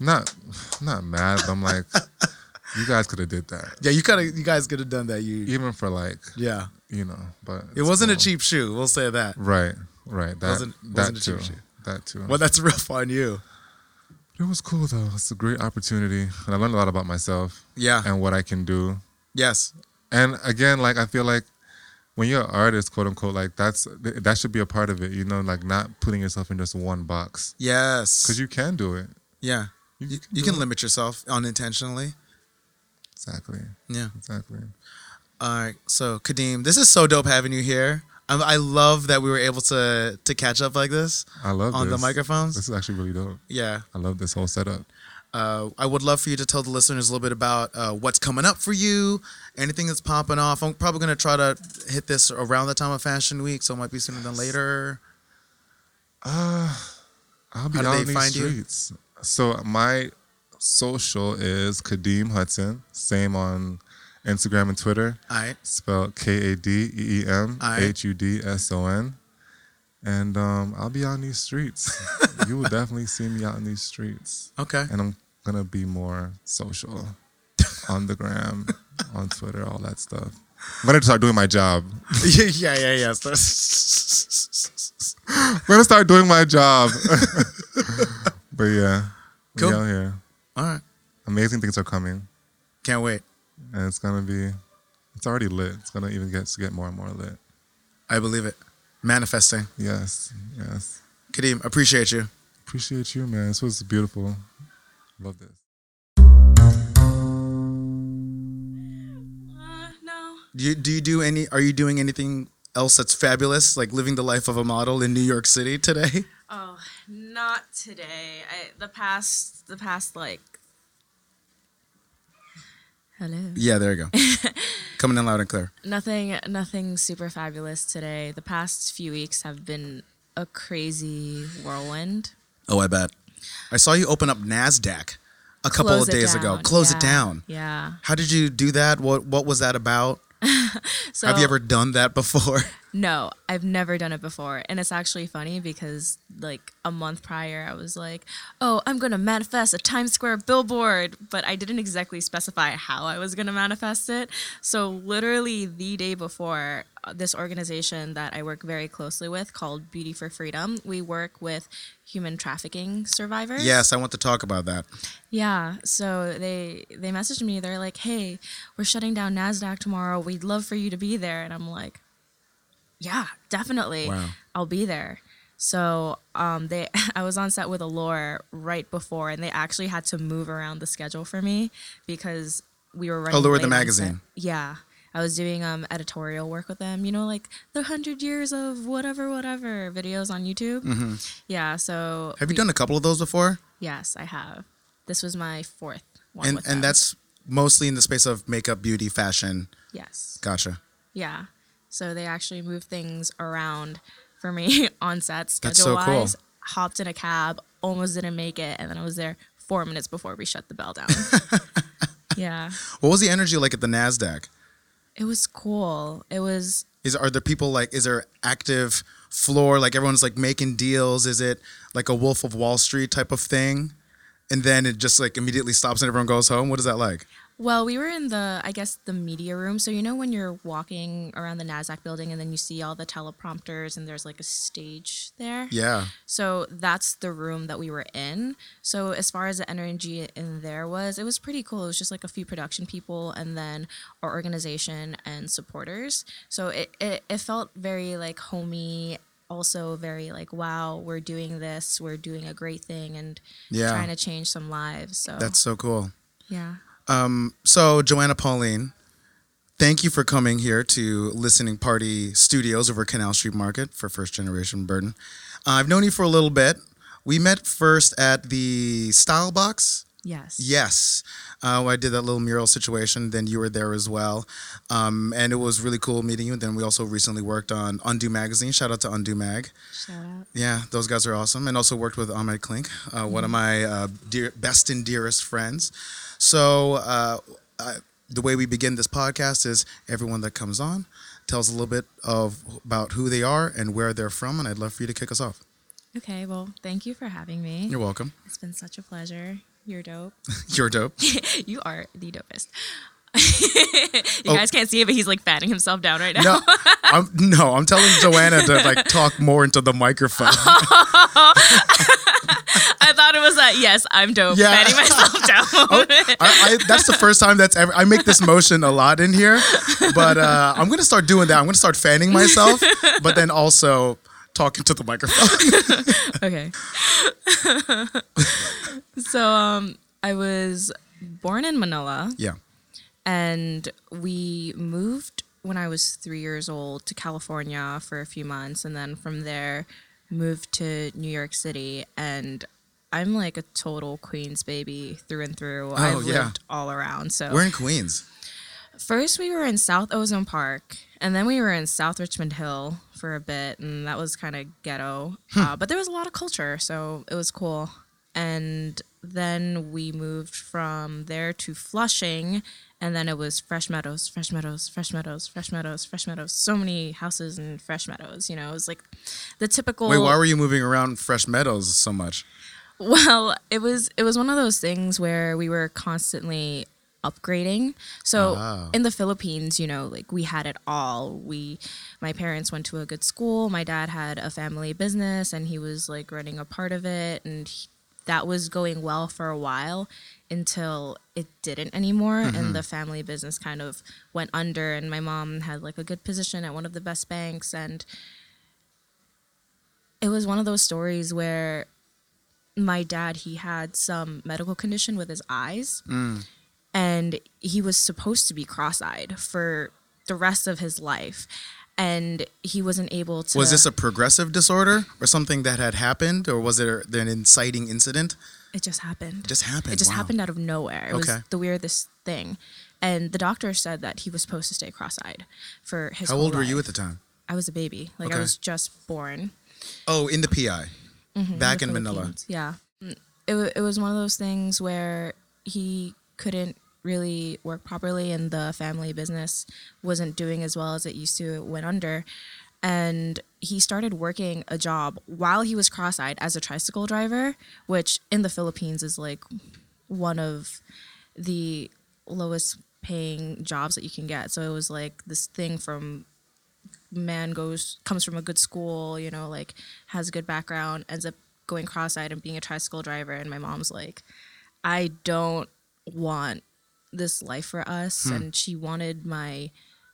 Not, not mad. But I'm like, you guys could have did that, yeah you kind of you guys could have done that you even for like, yeah you know. But it wasn't a cheap shoe we'll say that Right. Right. That. Wasn't- that wasn't a too. cheap shoe. That too. well that's rough on you It was cool though. It's a great opportunity, and I learned a lot about myself yeah and what I can do. yes And again, like I feel like when you're an artist, quote unquote, like that's that should be a part of it. You know, like not putting yourself in just one box yes because you can do it. yeah you, can you can limit yourself unintentionally Exactly. yeah Exactly. all right so kadeem this is so dope having you here I, I love that we were able to to catch up like this I love on the microphones This is actually really dope. yeah I love this whole setup. Uh, I would love for you to tell the listeners a little bit about uh, what's coming up for you, anything that's popping off. I'm probably going to try to hit this around the time of Fashion Week, so it might be sooner than later. I'll be How out in these streets. you? So my social is Kadeem Hudson. Same on Instagram and Twitter. All right. spelled K A D E E M. H U D S O N. And um, I'll be out in these streets. you will definitely see me out in these streets. Okay. And I'm gonna be more social on the gram, on Twitter, all that stuff. I'm gonna start doing my job. yeah, yeah, yeah, yeah. So- I'm gonna start doing my job. But yeah, we Cool. out here. All right. Amazing things are coming, Can't wait. and it's gonna be. It's already lit. It's gonna even get to get more and more lit. I believe it. Manifesting. Yes, yes. Kadeem, appreciate you. Appreciate you, man. This was beautiful. Love this. No. Do you, do you do any, are you doing anything else that's fabulous, like living the life of a model in New York City today? Oh, not today. I, the past, the past like. Hello. Yeah, there you go. Coming in loud and clear. Nothing, nothing super fabulous today. The past few weeks have been a crazy whirlwind. Oh, I bet. I saw you open up NASDAQ a couple Close of it days ago. down. Close it down. Yeah. How did you do that? What What was that about? So Have you ever done that before? No, I've never done it before. And it's actually funny because like a month prior I was like, "Oh, I'm going to manifest a Times Square billboard," but I didn't exactly specify how I was going to manifest it. So literally the day before, uh, this organization that I work very closely with called Beauty for Freedom, we work with human trafficking survivors. Yes, I want to talk about that. Yeah, so they they messaged me. They're like, "Hey, we're shutting down Nasdaq tomorrow. We'd love for you to be there." And I'm like, yeah, definitely. Wow. I'll be there. So um, they, I was on set with Allure right before, and they actually had to move around the schedule for me because we were running. Allure the magazine. Yeah, I was doing um editorial work with them. You know, like the hundred years of whatever, whatever videos on YouTube. Mm-hmm. Yeah. So have you done a couple of those before? Yes, I have. This was my fourth one. And and that's mostly in the space of makeup, beauty, fashion. Yes. Gotcha. Yeah. So they actually moved things around for me on set schedule wise. So cool. Hopped in a cab, almost didn't make it, and then I was there four minutes before we shut the bell down. yeah. What was the energy like at the Nasdaq? It was cool. It was. Is are there people like? Is there active floor? Like everyone's like making deals. Is it like a Wolf of Wall Street type of thing? And then it just like immediately stops and everyone goes home. What is that like? Well, we were in the, I guess, the media room. So, you know, when you're walking around the NASDAQ building and then you see all the teleprompters and there's like a stage there? Yeah. So, that's the room that we were in. So, as far as the energy in there was, it was pretty cool. It was just like a few production people and then our organization and supporters. So, it, it, it felt very like homey also very like wow we're doing this we're doing a great thing and yeah. trying to change some lives so that's so cool yeah um, so, Joanna Pauline, thank you for coming here to Listening Party Studios over Canal Street Market for First Generation Burden. Uh, I've known you for a little bit. We met first at the Style Box. Yes. Yes. Uh, I did that little mural situation. Then you were there as well. Um, and it was really cool meeting you. And then we also recently worked on Undo Magazine. Shout out to Undo Mag. Shout out. Yeah, those guys are awesome. And also worked with Ahmed Klink, uh, mm-hmm. one of my uh, dear, best and dearest friends. So uh, I, the way we begin this podcast is everyone that comes on tells a little bit of about who they are and where they're from, and I'd love for you to kick us off. Okay, well, thank you for having me. You're welcome. It's been such a pleasure. You're dope. You're dope. you are the dopest. you oh. guys can't see it, but he's like fatting himself down right now. No, I'm, no, I'm telling Joanna to like talk more into the microphone. I thought it was that. Yes, I'm dope. Yeah. Fatting myself down. oh, I, I, that's the first time that's ever. I make this motion a lot in here, but uh, I'm gonna start doing that. I'm gonna start fanning myself, but then also talking to the microphone. okay. so um, I was born in Manila. Yeah. And we moved when I was three years old to California for a few months, and then from there moved to New York City. And I'm like a total Queens baby through and through. Oh, I've yeah. lived all around. So we're in Queens. First, we were in South Ozone Park, and then we were in South Richmond Hill for a bit, and that was kind of ghetto. Hmm. Uh, but there was a lot of culture, so it was cool. And then we moved from there to Flushing, and then it was Fresh Meadows, Fresh Meadows, Fresh Meadows, Fresh Meadows, Fresh Meadows. So many houses in Fresh Meadows. You know, it was like the typical. Wait, why were you moving around Fresh Meadows so much? Well, it was it was one of those things where we were constantly upgrading. So oh. in the Philippines, you know, like we had it all. We my parents went to a good school. My dad had a family business and he was like running a part of it and he, that was going well for a while until it didn't anymore mm-hmm. and the family business kind of went under and my mom had like a good position at one of the best banks and it was one of those stories where my dad he had some medical condition with his eyes mm. And he was supposed to be cross-eyed for the rest of his life and he wasn't able to was this a progressive disorder or something that had happened or was it an inciting incident it just happened just happened it just wow. happened out of nowhere it okay. was the weirdest thing and the doctor said that he was supposed to stay cross-eyed for his how old life. were you at the time i was a baby like okay. i was just born oh in the pi mm-hmm, back in, in Manila. Yeah. It, it was one of those things where he couldn't really work properly and the family business wasn't doing as well as it used to. It went under. and he started working a job while he was cross-eyed as a tricycle driver, which in the Philippines is like one of the lowest paying jobs that you can get. So it was like this thing from man goes comes from a good school, you know, like has a good background, ends up going cross-eyed and being a tricycle driver and my mom's like I don't want this life for us hmm. and she wanted my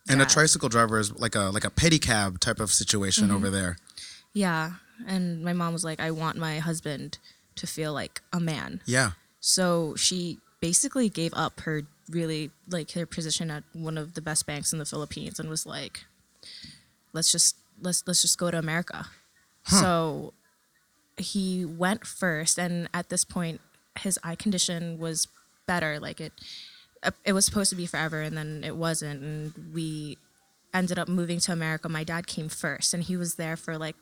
and a tricycle driver is like a like a pedicab type of situation mm-hmm. over there. Yeah, and my mom was like, "I want my husband to feel like a man." Yeah. So she basically gave up her really like her position at one of the best banks in the Philippines and was like, "Let's just let's let's just go to America." Huh. So he went first, and at this point, his eye condition was better. Like it it was supposed to be forever and then it wasn't and we ended up moving to America. My dad came first and he was there for like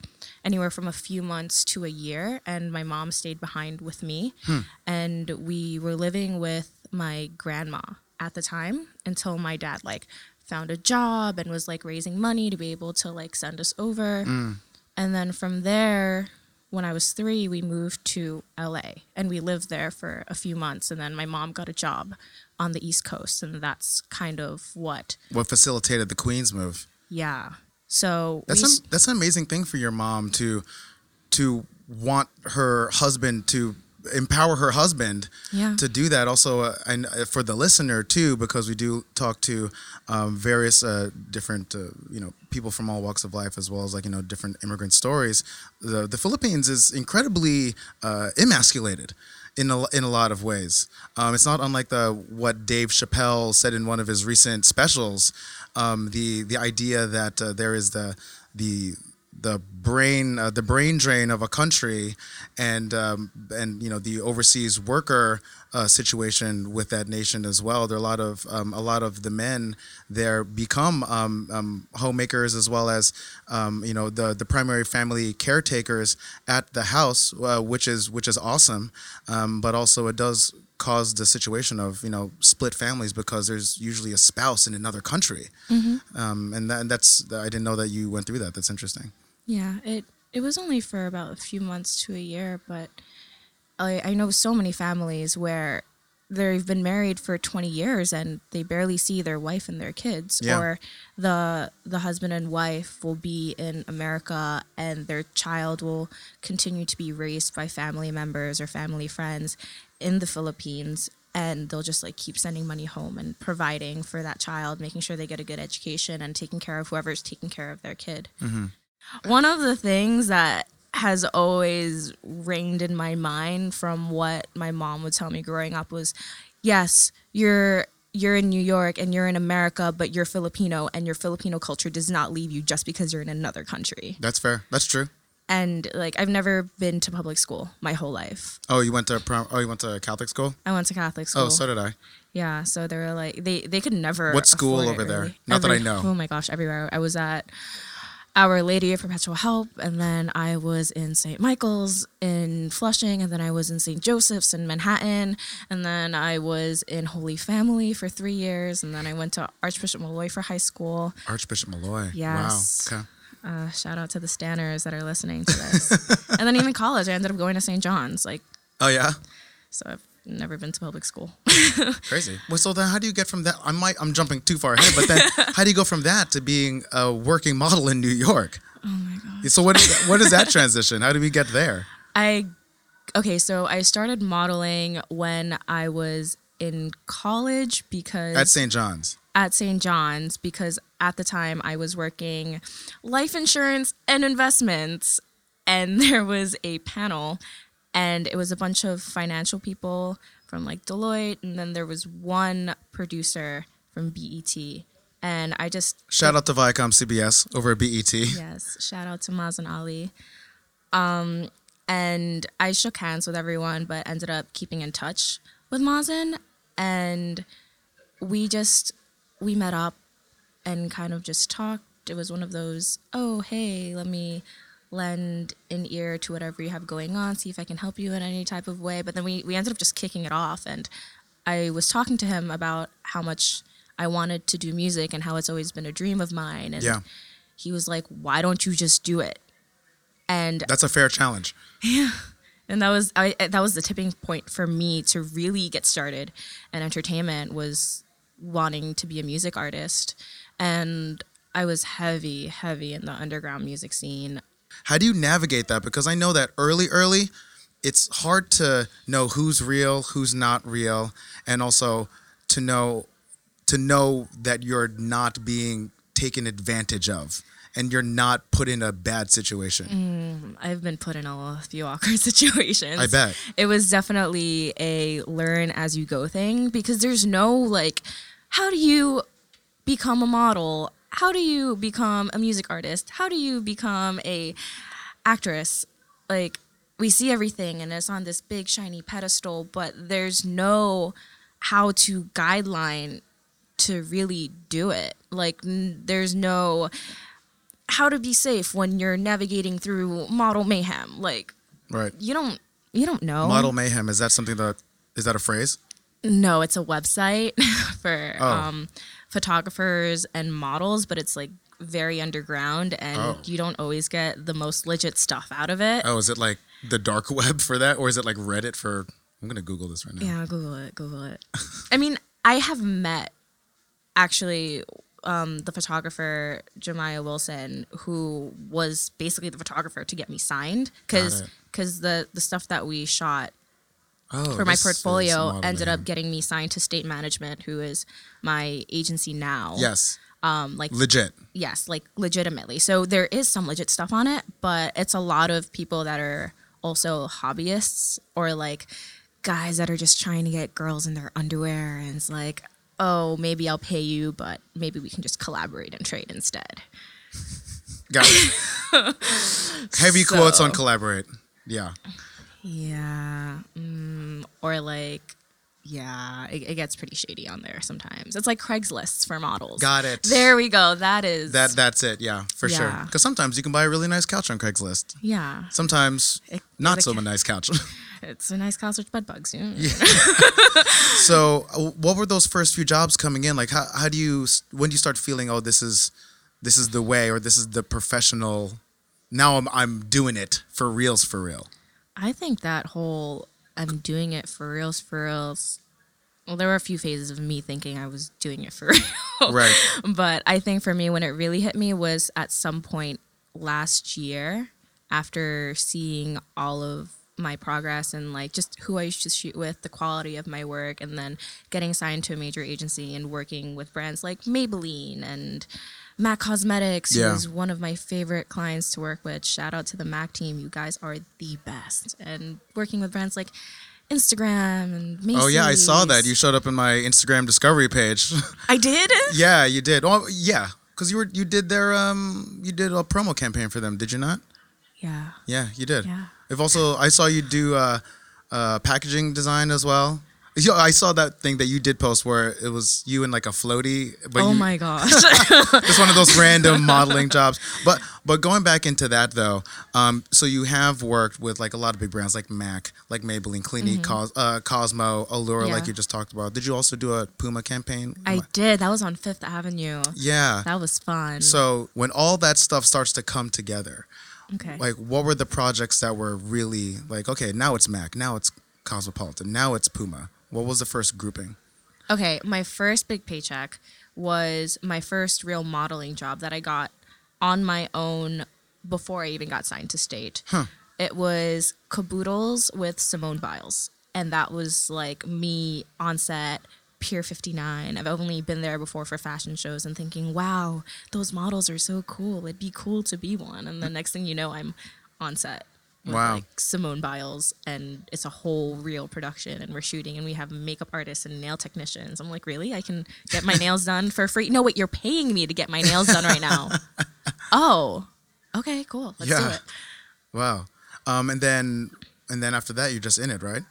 anywhere from a few months to a year and my mom stayed behind with me hmm. and we were living with my grandma at the time until my dad like found a job and was like raising money to be able to like send us over. Mm. And then from there when I was 3 we moved to LA and we lived there for a few months and then my mom got a job on the East Coast, and that's kind of what what facilitated the Queens move. Yeah. So that's an, that's an amazing thing for your mom to to want her husband to empower her husband yeah. to do that also uh, and uh, for the listener too because we do talk to um, various uh, different uh, you know people from all walks of life as well as like you know different immigrant stories the, the philippines is incredibly uh, emasculated in a, in a lot of ways. Um, it's not unlike the what Dave Chappelle said in one of his recent specials. Um, the the idea that uh, there is the the the brain uh, the brain drain of a country and um, and you know the overseas worker uh, situation with that nation as well. There are a lot of um, a lot of the men there become um, um homemakers as well as um, you know the the primary family caretakers at the house, uh, which is which is awesome. Um, but also it does cause the situation of you know split families because there's usually a spouse in another country, mm-hmm. and, that, and that's I didn't know that you went through that. That's interesting. Yeah, it it was only for about a few months to a year, but I, I know so many families where they've been married for 20 years and they barely see their wife and their kids yeah. or the the husband and wife will be in America and their child will continue to be raised by family members or family friends in the Philippines and they'll just like keep sending money home and providing for that child making sure they get a good education and taking care of whoever's taking care of their kid mm-hmm. One of the things that has always reigned in my mind from what my mom would tell me growing up was yes, you're you're in New York and you're in America, but you're Filipino and your Filipino culture does not leave you just because you're in another country. That's fair. That's true. And like I've never been to public school my whole life. Oh, you went to prom- oh you went to Catholic school? I went to Catholic oh, school. Oh, so did I. Yeah, so they were like they they could never. What school over there? Really. Not Every, that I know. Oh my gosh, everywhere. I was at our Lady of Perpetual Help, and then I was in St. Michael's in Flushing, and then I was in St. Joseph's in Manhattan, and then I was in Holy Family for three years, and then I went to Archbishop Molloy for high school. Archbishop Molloy. Yes. Wow. Okay. Uh, shout out to the Stanners that are listening to this. and then even college, I ended up going to St. John's. Like. Oh yeah. So I've never been to public school. Crazy. Well, so then how do you get from that? I might I'm jumping too far ahead, but then how do you go from that to being a working model in New York? Oh my god. So what is, what is that transition? How do we get there? I okay, so I started modeling when I was in college because at St. John's. At St. John's because at the time I was working life insurance and investments and there was a panel and it was a bunch of financial people from like Deloitte, and then there was one producer from BET. And I just shout out to Viacom CBS over at BET. Yes, shout out to Mazen Ali. Um, and I shook hands with everyone, but ended up keeping in touch with Mazen, and we just we met up and kind of just talked. It was one of those, oh hey, let me lend an ear to whatever you have going on, see if I can help you in any type of way. But then we, we ended up just kicking it off. And I was talking to him about how much I wanted to do music and how it's always been a dream of mine. And yeah. he was like, "Why don't you just do it?" And that's a fair challenge. Yeah. And that was I that was the tipping point for me to really get started in entertainment was wanting to be a music artist. And I was heavy, heavy in the underground music scene. How do you navigate that? Because I know that early, early, it's hard to know who's real, who's not real, and also to know to know that you're not being taken advantage of and you're not put in a bad situation. Mm, I've been put in a few awkward situations. I bet. It was definitely a learn as you go thing because there's no like, how do you become a model? How do you become a music artist? How do you become a actress? Like we see everything and it's on this big shiny pedestal, but there's no how to guideline to really do it. Like n- there's no how to be safe when you're navigating through model mayhem. Like right. You don't you don't know. Model mayhem is that something that is that a phrase? No, it's a website for oh. um, photographers and models, but it's like very underground and oh. you don't always get the most legit stuff out of it. Oh, is it like the dark web for that or is it like Reddit for I'm going to google this right now. Yeah, google it, google it. I mean, I have met actually um, the photographer Jemiah Wilson, who was basically the photographer to get me signed, because because the the stuff that we shot oh, for my portfolio ended up getting me signed to State Management, who is my agency now. Yes. Um, like legit. Yes, like legitimately. So there is some legit stuff on it, but it's a lot of people that are also hobbyists or like guys that are just trying to get girls in their underwear and it's like oh, maybe I'll pay you, but maybe we can just collaborate and trade instead. Got it. Heavy so, quotes on collaborate. Yeah. Yeah. Mm, or like, yeah, it, it, gets pretty shady on there sometimes. It's like Craigslist for models. Got it. There we go. That is that. That's it. Yeah, for yeah. sure. Because sometimes you can buy a really nice couch on Craigslist. Yeah. Sometimes it, not so much a nice couch. it's a nice couch with bed bugs. Yeah. yeah. so, uh, what were those first few jobs coming in? Like, how, how do you when do you start feeling, oh, this is this is the way, or this is the professional? Now I'm I'm doing it for reals, for real. I think that whole I'm doing it for reals, for reals. Well, there were a few phases of me thinking I was doing it for real. Right. but I think for me, when it really hit me was at some point last year after seeing all of my progress and like just who I used to shoot with, the quality of my work, and then getting signed to a major agency and working with brands like Maybelline and MAC Cosmetics, yeah. who's one of my favorite clients to work with. Shout out to the MAC team. You guys are the best. And working with brands like Instagram and Macy's. Oh yeah, I saw that. You showed up in my Instagram discovery page. I did? yeah, you did. Oh yeah. Cause you were you did their um you did a promo campaign for them, did you not? Yeah. Yeah, you did. Yeah. If also, I saw you do uh, uh, packaging design as well. I saw that thing that you did post where it was you in like a floaty. But oh you, my gosh! it's one of those random modeling jobs. But but going back into that though, um, so you have worked with like a lot of big brands like Mac, like Maybelline, Clinique, mm-hmm. Cos- uh, Cosmo, Allure, yeah. like you just talked about. Did you also do a Puma campaign? I did. That was on Fifth Avenue. Yeah, that was fun. So when all that stuff starts to come together, Okay. Like, what were the projects that were really like, okay, now it's Mac, now it's Cosmopolitan, now it's Puma? What was the first grouping? Okay, my first big paycheck was my first real modeling job that I got on my own before I even got signed to state. Huh. It was Caboodles with Simone Biles. And that was like me on set Pier 59. I've only been there before for fashion shows and thinking, wow, those models are so cool. It'd be cool to be one. And the next thing you know, I'm on set with wow. like Simone Biles and it's a whole real production and we're shooting and we have makeup artists and nail technicians. I'm like, really? I can get my nails done for free? No, wait, you're paying me to get my nails done right now. oh, okay, cool. Let's yeah. do it. Wow. Um, and then and then after that, you're just in it, right?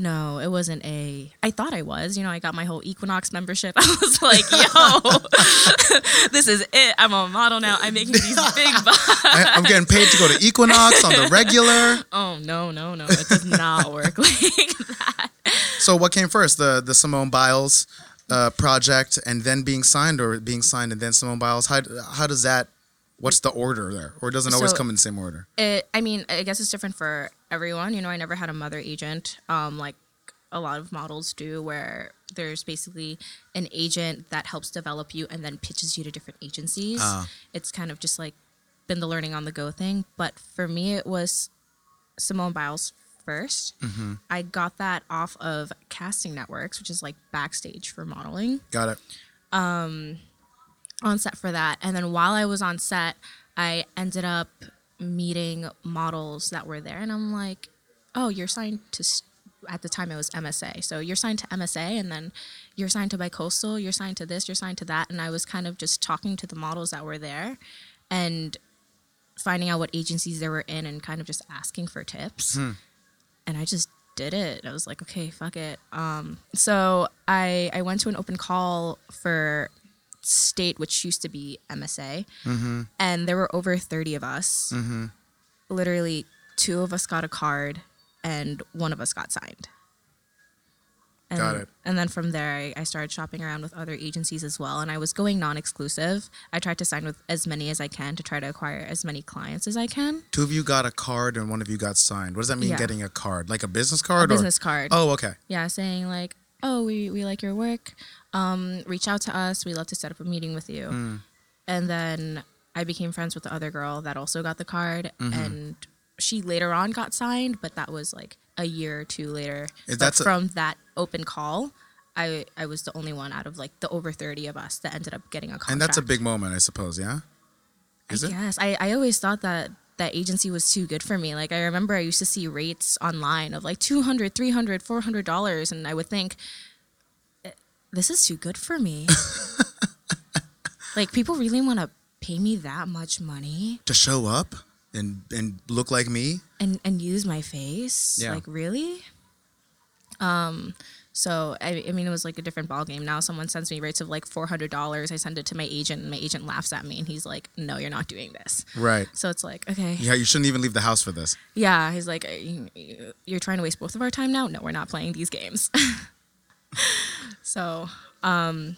No, it wasn't a. I thought I was. You know, I got my whole Equinox membership. I was like, yo, this is it. I'm a model now. I'm making these big bucks. I, am getting paid to go to Equinox on the regular. Oh no, no, no! It does not work like that. So, what came first, the the Simone Biles uh, project, and then being signed, or being signed and then Simone Biles? How how does that What's the order there, or it doesn't always so come in the same order? It, I mean, I guess it's different for everyone. You know, I never had a mother agent, um, like a lot of models do, where there's basically an agent that helps develop you and then pitches you to different agencies. Uh. It's kind of just like been the learning on the go thing. But for me, it was Simone Biles 1st mm-hmm. I got that off of Casting Networks, which is like backstage for modeling. Got it. Um, on set for that, and then while I was on set, I ended up meeting models that were there, and I'm like, "Oh, you're signed to." At the time it was MSA. So you're signed to MSA and then you're signed to Bicoastal, you're signed to this, you're signed to that. And I was kind of just talking to the models that were there and finding out what agencies they were in and kind of just asking for tips. Hmm. And I just did it. I was like, okay, fuck it. Um, so I I went to an open call for state, which used to be MSA, mm-hmm. and there were over thirty of us. Mm-hmm. Literally, two of us got a card and one of us got signed. And, Got it. And then from there, I, I, started shopping around with other agencies as well. And I was going non exclusive. I tried to sign with as many as I can to try to acquire as many clients as I can. Two of you got a card and one of you got signed. What does that mean, yeah. getting a card? Like a business card? A business card. Oh, okay. Yeah, saying like, oh, we, we like your work. Um, reach out to us. We'd love to set up a meeting with you. Mm. And then I became friends with the other girl that also got the card. Mm-hmm. And she later on got signed, but that was like a year or two later. That's from a- that open call. I, I was the only one out of like the over 30 of us that ended up getting a contract. And that's a big moment, I suppose, yeah? Is I it? Yes. I, I always thought that that agency was too good for me. Like I remember I used to see rates online of like 200, 300, 400 dollars and I would think eh, this is too good for me. like people really want to pay me that much money to show up? and and look like me and and use my face yeah. like really um so I, I mean it was like a different ball game now someone sends me rates of like $400 i send it to my agent and my agent laughs at me and he's like no you're not doing this. Right. So it's like okay. Yeah you shouldn't even leave the house for this. Yeah he's like you're trying to waste both of our time now? No we're not playing these games. So um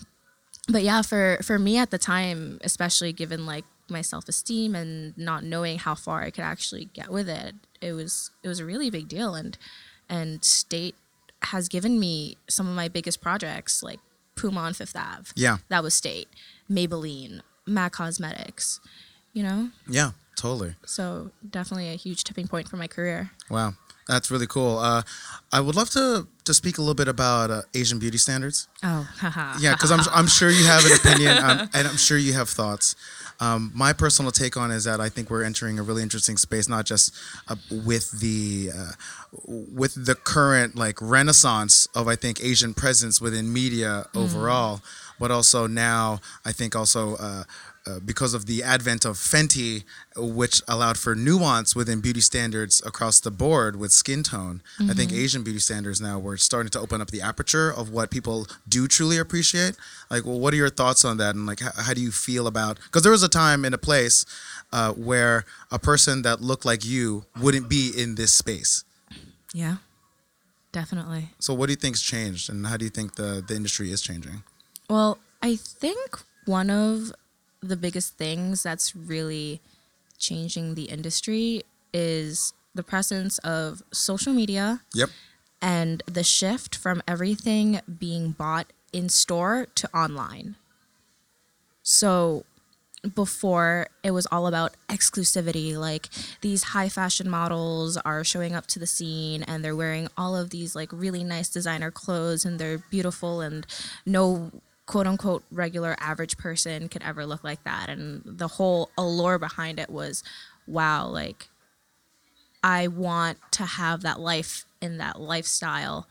but yeah for for me at the time especially given like my self esteem and not knowing how far I could actually get with it, it was it was a really big deal. And and state has given me some of my biggest projects, like Puma on Fifth Ave. Yeah, that was state. Maybelline, MAC Cosmetics. You know. Yeah, totally. So definitely a huge tipping point for my career. Wow. That's really cool. Uh, I would love to to speak a little bit about uh, Asian beauty standards. Oh, haha. yeah, because I'm I'm sure you have an opinion, um, and I'm sure you have thoughts. Um, my personal take on is that I think we're entering a really interesting space, not just uh, with the uh, with the current like renaissance of I think Asian presence within media mm. overall, but also now I think also uh, uh, because of the advent of Fenty, which allowed for nuance within beauty standards across the board with skin tone. Mm-hmm. I think mm-hmm. Asian beauty standards now we're starting to open up the aperture of what people do truly appreciate. Like, well, what are your thoughts on that? And like, how, how do you feel about? Because there was a time in a place uh, where a person that looked like you wouldn't be in this space. Yeah, definitely. So, what do you think's changed, and how do you think the the industry is changing? Well, I think one of the biggest things that's really changing the industry is the presence of social media. Yep. And the shift from everything being bought in store to online. So before it was all about exclusivity like these high fashion models are showing up to the scene and they're wearing all of these like really nice designer clothes and they're beautiful and no quote unquote regular average person could ever look like that. And the whole allure behind it was wow, like I want to have that life in that lifestyle.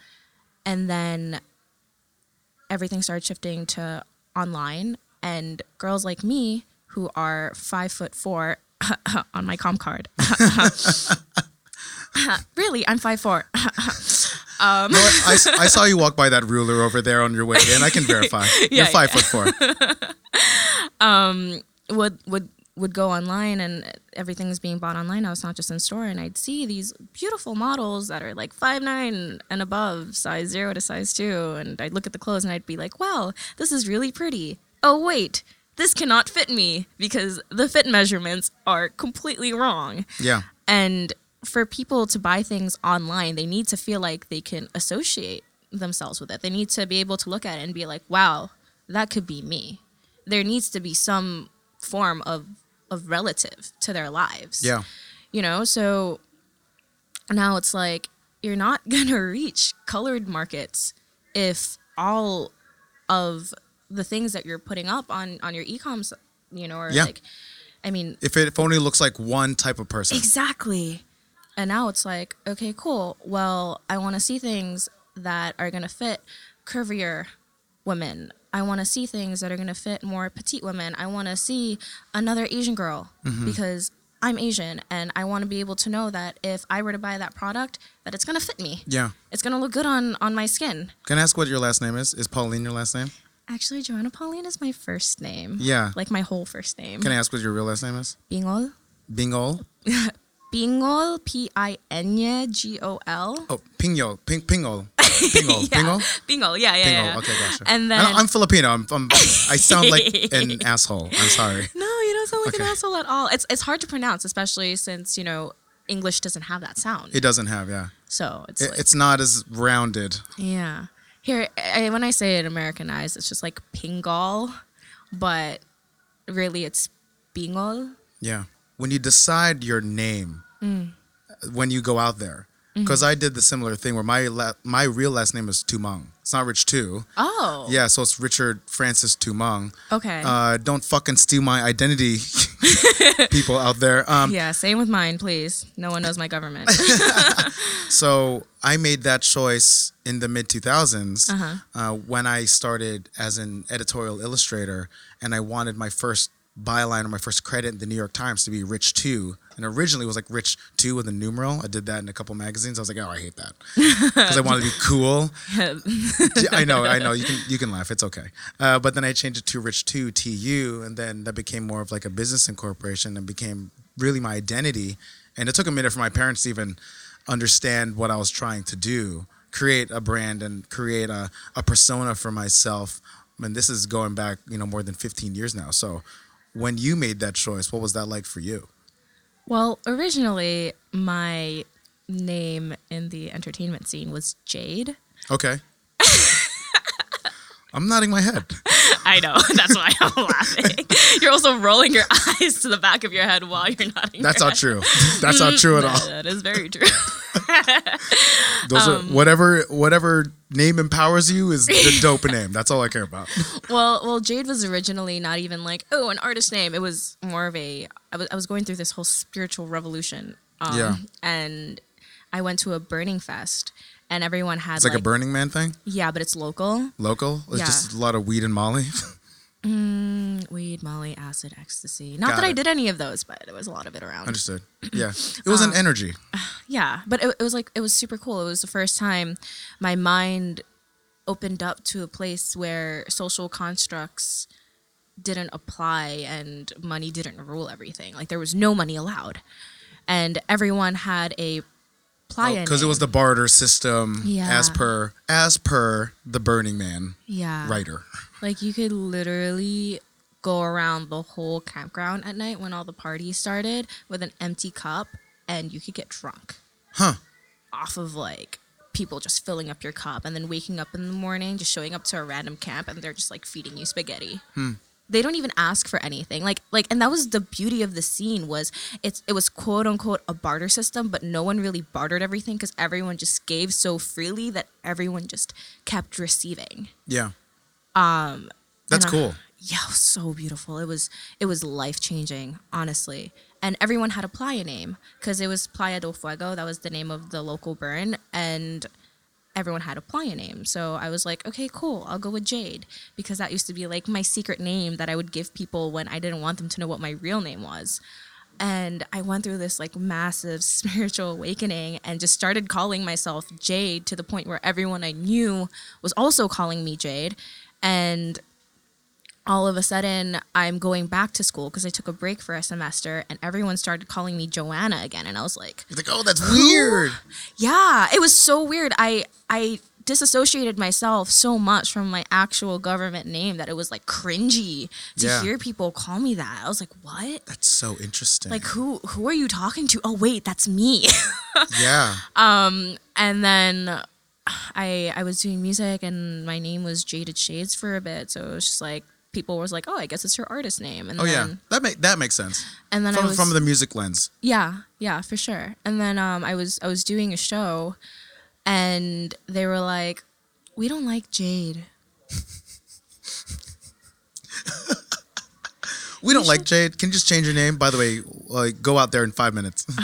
And then everything started shifting to online and girls like me who are five foot four on my comp card. really, I'm five four. Um. No, I, I saw you walk by that ruler over there on your way in. I can verify. yeah, You're five yeah. foot four. um, would would would go online and everything's being bought online. I was not just in store, and I'd see these beautiful models that are like five nine and above, size zero to size two, and I'd look at the clothes and I'd be like, "Wow, this is really pretty." Oh wait, this cannot fit me because the fit measurements are completely wrong. Yeah. And for people to buy things online, they need to feel like they can associate themselves with it. They need to be able to look at it and be like, wow, that could be me. There needs to be some form of of relative to their lives. Yeah. You know, so now it's like you're not going to reach colored markets if all of the things that you're putting up on on your e-coms, you know, or Yeah. like I mean, If it if only looks like one type of person. Exactly. And now it's like, okay, cool. Well, I want to see things that are going to fit curvier women. I want to see things that are going to fit more petite women. I want to see another Asian girl mm-hmm. because I'm Asian and I want to be able to know that if I were to buy that product that it's going to fit me. Yeah. It's going to look good on on my skin. Can I ask what your last name is? Is Pauline your last name? Actually, Joanna Pauline is my first name. Yeah. Like my whole first name. Can I ask what your real last name is? Bingol. Bingol. Bingol, P I N G O L. Oh, Pingol. Ping Pingol. Pingol. Yeah. Pingol. Bingo, yeah, yeah, Pingol. yeah. Okay, gotcha. And then don't- I'm Filipino. I'm, I'm I sound like an asshole. I'm sorry. no, you don't sound like Okay. an asshole at all. It's it's hard to pronounce, especially since you know English doesn't have that sound. It doesn't have, yeah. so it's It, like, it's not as rounded. yeah. Here, I, when I say it Americanized, it's just like Pingol, but really it's Bingol. Yeah. When you decide your name, Mm. when you go out there, Mm-hmm. because I did the similar thing where my la- my real last name is Tumong. It's not Rich Tu. Oh, Yeah, so it's Richard Francis Tumong. Okay. Uh, don't fucking steal my identity, people out there. Um, yeah, same with mine, please. No one knows my government. So I made that choice in the mid 2000s Uh-huh. uh, when I started as an editorial illustrator, and I wanted my first byline or my first credit in the New York Times to be Rich Tu, and originally it was like Rich Two with a numeral. I did that in a couple magazines. I was like, oh, I hate that because I wanted to be cool. I know, I know. You can you can laugh. It's okay. Uh, but then I changed it to Rich Two TU, and then that became more of like a business incorporation and became really my identity. And it took a minute for my parents to even understand what I was trying to do, create a brand and create a, a persona for myself. And this is going back, you know, more than 15 years now. So when you made that choice, what was that like for you? well, originally my name in the entertainment scene was Jade. Okay. I'm nodding my head. I know. That's why I'm laughing. You're also rolling your eyes to the back of your head while you're nodding. That's not true. That's not true at head. all. That is very true. Those Um, are whatever whatever name empowers you is the dope name. That's all I care about. well, well, Jade was originally not even like oh an artist name. It was more of a. I was I was going through this whole spiritual revolution. Um, Yeah. And I went to a burning fest, and everyone had It's like, a Burning Man thing. yeah, but it's local. Local. It's Yeah. just a lot of weed and Molly. Weed, Molly, acid, ecstasy. Not Got that I did any of those, but there was a lot of it around. Understood. Yeah. It was Um, an energy. Yeah, but it, it was like it was super cool. It was the first time my mind opened up to a place where social constructs didn't apply and money didn't rule everything. Like there was no money allowed, and everyone had a playa. Because Oh, it was the barter system Yeah. as per as per the Burning Man yeah writer. Like you could literally go around the whole campground at night when all the parties started with an empty cup, and you could get drunk. Huh. off of like people just filling up your cup and then waking up in the morning, just showing up to a random camp and they're just like feeding you spaghetti. Hmm. They don't even ask for anything. Like like and that was the beauty of the scene was it's it was quote unquote a barter system, but no one really bartered everything because everyone just gave so freely that everyone just kept receiving. Yeah. Um. That's and I- cool. Yeah, so beautiful. It was it was life changing, honestly. And everyone had a playa name because it was Playa del Fuego. That was the name of the local burn, and everyone had a playa name. So I was like, okay, cool. I'll go with Jade because that used to be like my secret name that I would give people when I didn't want them to know what my real name was. And I went through this like massive spiritual awakening and just started calling myself Jade to the point where everyone I knew was also calling me Jade. And all of a sudden I'm going back to school because I took a break for a semester and everyone started calling me Joanna again and I was like, You're like, oh, that's weird. yeah, it was so weird. I I disassociated myself so much from my actual government name that it was like cringy to Yeah. hear people call me that. I was like, "What? That's so interesting. Like who who are you talking to? Oh wait, that's me." yeah. Um and then I I was doing music and my name was Jaded Shades for a bit, so it was just like people was like, "Oh, I guess it's your artist name." And Oh then, yeah. That make that makes sense. And then I From was from the music lens. Yeah, yeah, for sure. And then um, I was I was doing a show, and they were like, "We don't like Jade." We don't like Jade. Can you just change your name? By the way, like go out there in five minutes.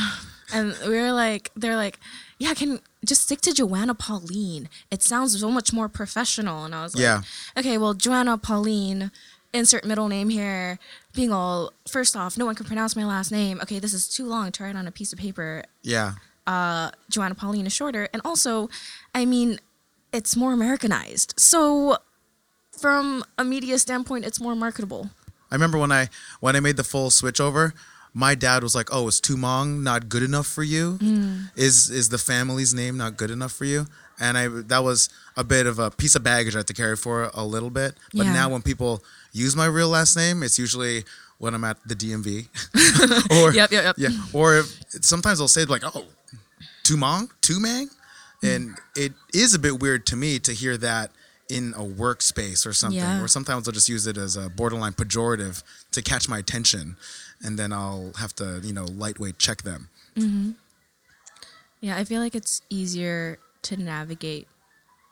And we were like, they're like, "Yeah, can just stick to Joanna Pauline. It sounds so much more professional." And I was like, Yeah. okay, well, Joanna Pauline." Insert middle name here. Being all first off, no one can pronounce my last name. Okay, this is too long to write on a piece of paper. yeah. Uh, Joanna Pauline is shorter. And also, I mean, it's more Americanized. So, from a media standpoint, it's more marketable. I remember when I when I made the full switch over, my dad was like, "Oh, is Tumong not good enough for you? Mm. Is is the family's name not good enough for you?" And I that was a bit of a piece of baggage I had to carry for a little bit. But Yeah. now when people use my real last name, it's usually when I'm at the DMV, or Yep, yep, yep. yeah, or if, sometimes they'll say like, "Oh, Tumong, Tumang," and it is a bit weird to me to hear that in a workspace or something. Yeah. Or sometimes I'll just use it as a borderline pejorative to catch my attention, and then I'll have to you know lightweight check them. Mm-hmm. Yeah, I feel like it's easier to navigate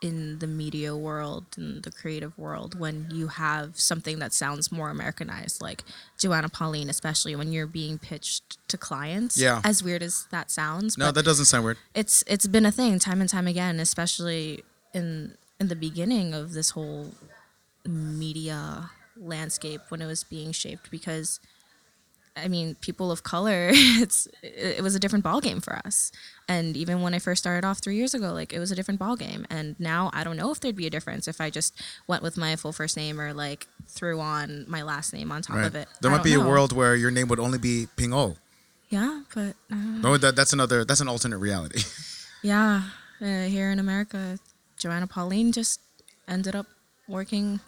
in the media world and the creative world when you have something that sounds more Americanized, like Joanna Pauline, especially when you're being pitched to clients. Yeah. As weird as that sounds. No, that doesn't sound weird. it's it's been a thing time and time again, especially in in the beginning of this whole media landscape when it was being shaped because I mean, people of color, it's it, was a different ballgame for us. And even when I first started off three years ago, like it was a different ballgame. And now I don't know if there'd be a difference if I just went with my full first name or like threw on my last name on top Right. of it. There I might be don't a world where your name would only be Ping O. Yeah, but uh, No, that, that's another. That's an alternate reality. yeah, uh, here in America, Joanna Pauline just ended up working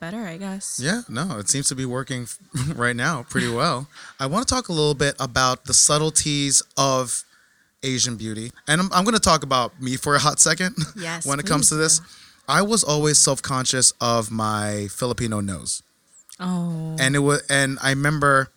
better, I guess. Yeah, no, it seems to be working right now pretty well. I want to talk a little bit about the subtleties of Asian beauty. And I'm, I'm going to talk about me for a hot second Yes, when it comes to this. do. I was always self-conscious of my Filipino nose. Oh, And it was and I remember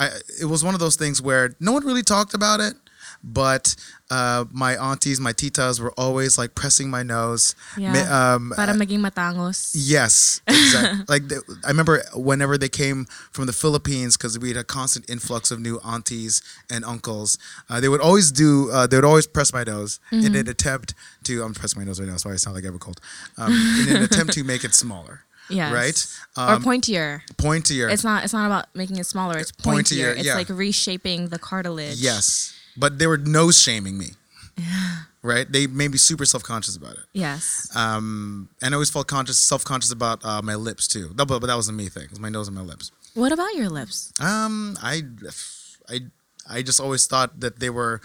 I it was one of those things where no one really talked about it, but uh, my aunties, my titas were always like pressing my nose. Yeah. Um, para maging matangos. Yes, exactly. like the, I remember whenever they came from the Philippines, because we had a constant influx of new aunties and uncles. Uh, they would always do. Uh, they would always press my nose in an attempt to. I'm pressing my nose right now, so I sound like I have a cold. Um, in an attempt to make it smaller. Yes. Right. or Um, pointier. pointier. It's not. It's not about making it smaller. It's Pointier, pointier. It's yeah. like reshaping the cartilage. yes, but they were nose shaming me. Right. They made me super self conscious about it. Yes. Um, and I always felt conscious, self conscious about uh, my lips too. No, but, but that was a me thing. It was my nose and my lips. what about your lips? Um, I, I, I just always thought that they were,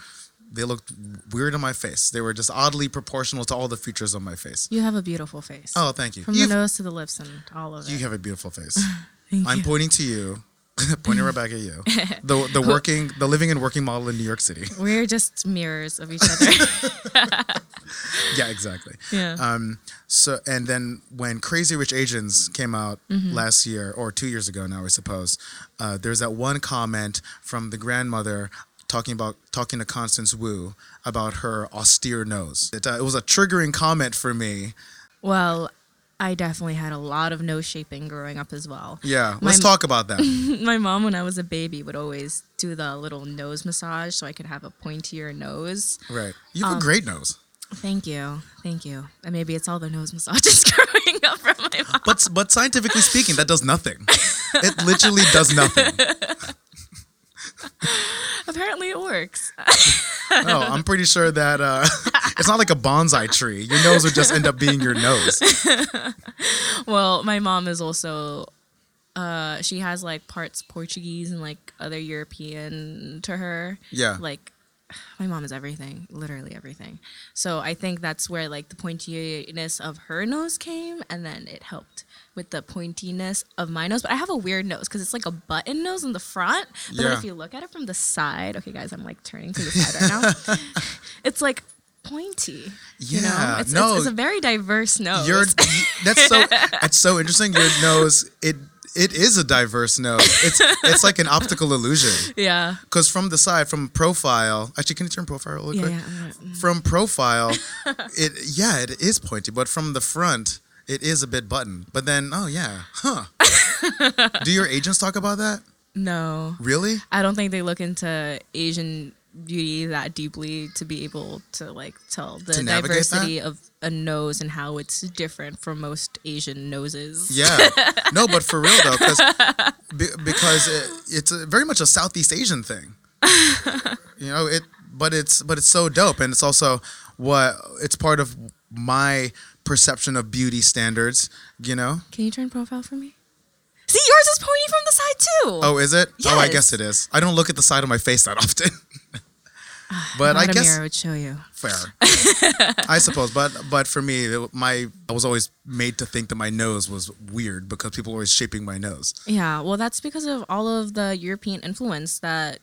they looked weird on my face. They were just oddly proportional to all the features on my face. You have a beautiful face. Oh, thank you. From You, the nose to the lips and all of it. you have a beautiful face. Thank I'm you. pointing to you, pointing right back at you. The the working, the living and working model in New York City. We're just mirrors of each other. Yeah, exactly. yeah. Um, so and then when Crazy Rich Asians came out Mm-hmm. last year or two years ago now, I suppose, uh, there's that one comment from the grandmother talking about talking to Constance Wu about her austere nose. It, uh, it was a triggering comment for me. well, I definitely had a lot of nose shaping growing up as well. Yeah, My- let's talk about that. My mom, when I was a baby, would always do the little nose massage so I could have a pointier nose. right, you Um, have a great nose, Thank you. Thank you. And maybe it's all the nose massages growing up from my mom. but but scientifically speaking, that does nothing. It literally does nothing. Apparently it works. No, I'm pretty sure that uh, it's not like a bonsai tree. Your nose would just end up being your nose. Well, my mom is also uh she has like parts Portuguese and like other European to her. Yeah. Like my mom is everything, literally everything. So I think that's where like the pointiness of her nose came, and then it helped with the pointiness of my nose. But I have a weird nose because it's like a button nose in the front. But yeah. if you look at it from the side, okay, guys, I'm like turning to the side right now. it's like pointy. Yeah, you know? it's, no, it's, it's, a very diverse nose. You're, that's so. That's so interesting. Your nose it it is a diverse nose. It's it's like an optical illusion. Yeah. Because from the side, from profile, actually, can you turn profile quick? Yeah, yeah. Mm. From profile, it yeah, it is pointy, but from the front, it is a bit button. But then, oh yeah, huh? Do your agents talk about that? No. Really? I don't think they look into Asian beauty that deeply to be able to like tell the diversity that? of a nose and how it's different from most Asian noses. Yeah, no, but for real though, because because it, it's a, very much a Southeast Asian thing. you know it, but it's but it's so dope, and it's also what it's part of my perception of beauty standards. You know. Can you turn profile for me? See, yours is pointy from the side too. Oh, is it? Yes. Oh, I guess it is. I don't look at the side of my face that often. Ah, but I guess mirror would show you. Fair, I suppose. But but for me, my I was always made to think that my nose was weird because people were always shaping my nose. Yeah, well, that's because of all of the European influence that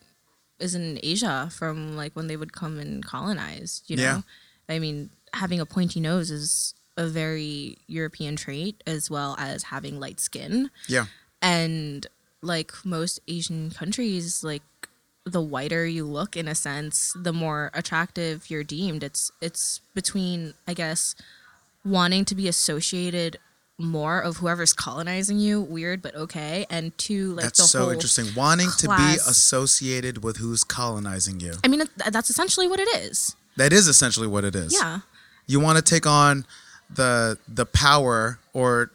is in Asia from like when they would come and colonize. You know, yeah. I mean, having a pointy nose is a very European trait, as well as having light skin. Yeah, and like most Asian countries, like the whiter you look in a sense the more attractive you're deemed. It's it's between i guess wanting to be associated more of whoever's colonizing you weird but okay and two like that's so interesting. Wanting class. to be associated with who's colonizing you. I mean that's essentially what it is. That is essentially what it is. Yeah. You want to take on the the power or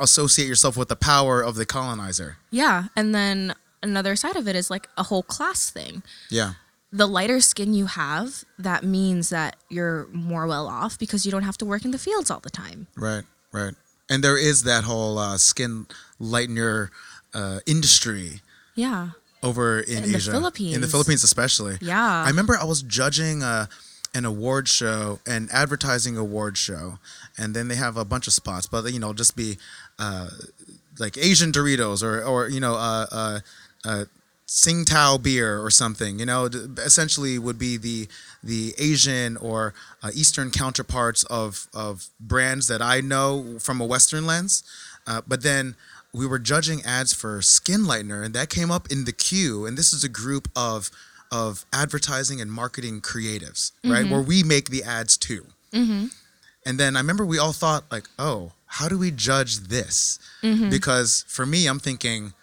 associate yourself with the power of the colonizer yeah and then another side of it is like a whole class thing. Yeah. The lighter skin you have, that means that you're more well off because you don't have to work in the fields all the time. Right, right. And there is that whole uh, skin lightener uh, industry. Yeah. Over in, in Asia, the Philippines, in the Philippines especially. Yeah. I remember I was judging uh, an award show, an advertising award show, and then they have a bunch of spots, but you know, just be uh, like Asian Doritos or or you know, uh, uh, uh, beer or something. You know, essentially would be the the Asian or uh, Eastern counterparts of of brands that I know from a Western lens. Uh, but then we were judging ads for Skin Lightener, and that came up in the queue. And this is a group of of advertising and marketing creatives, mm-hmm. right? Where we make the ads too. Mm-hmm. And then I remember we all thought like, oh, how do we judge this? Mm-hmm. Because for me, I'm thinking,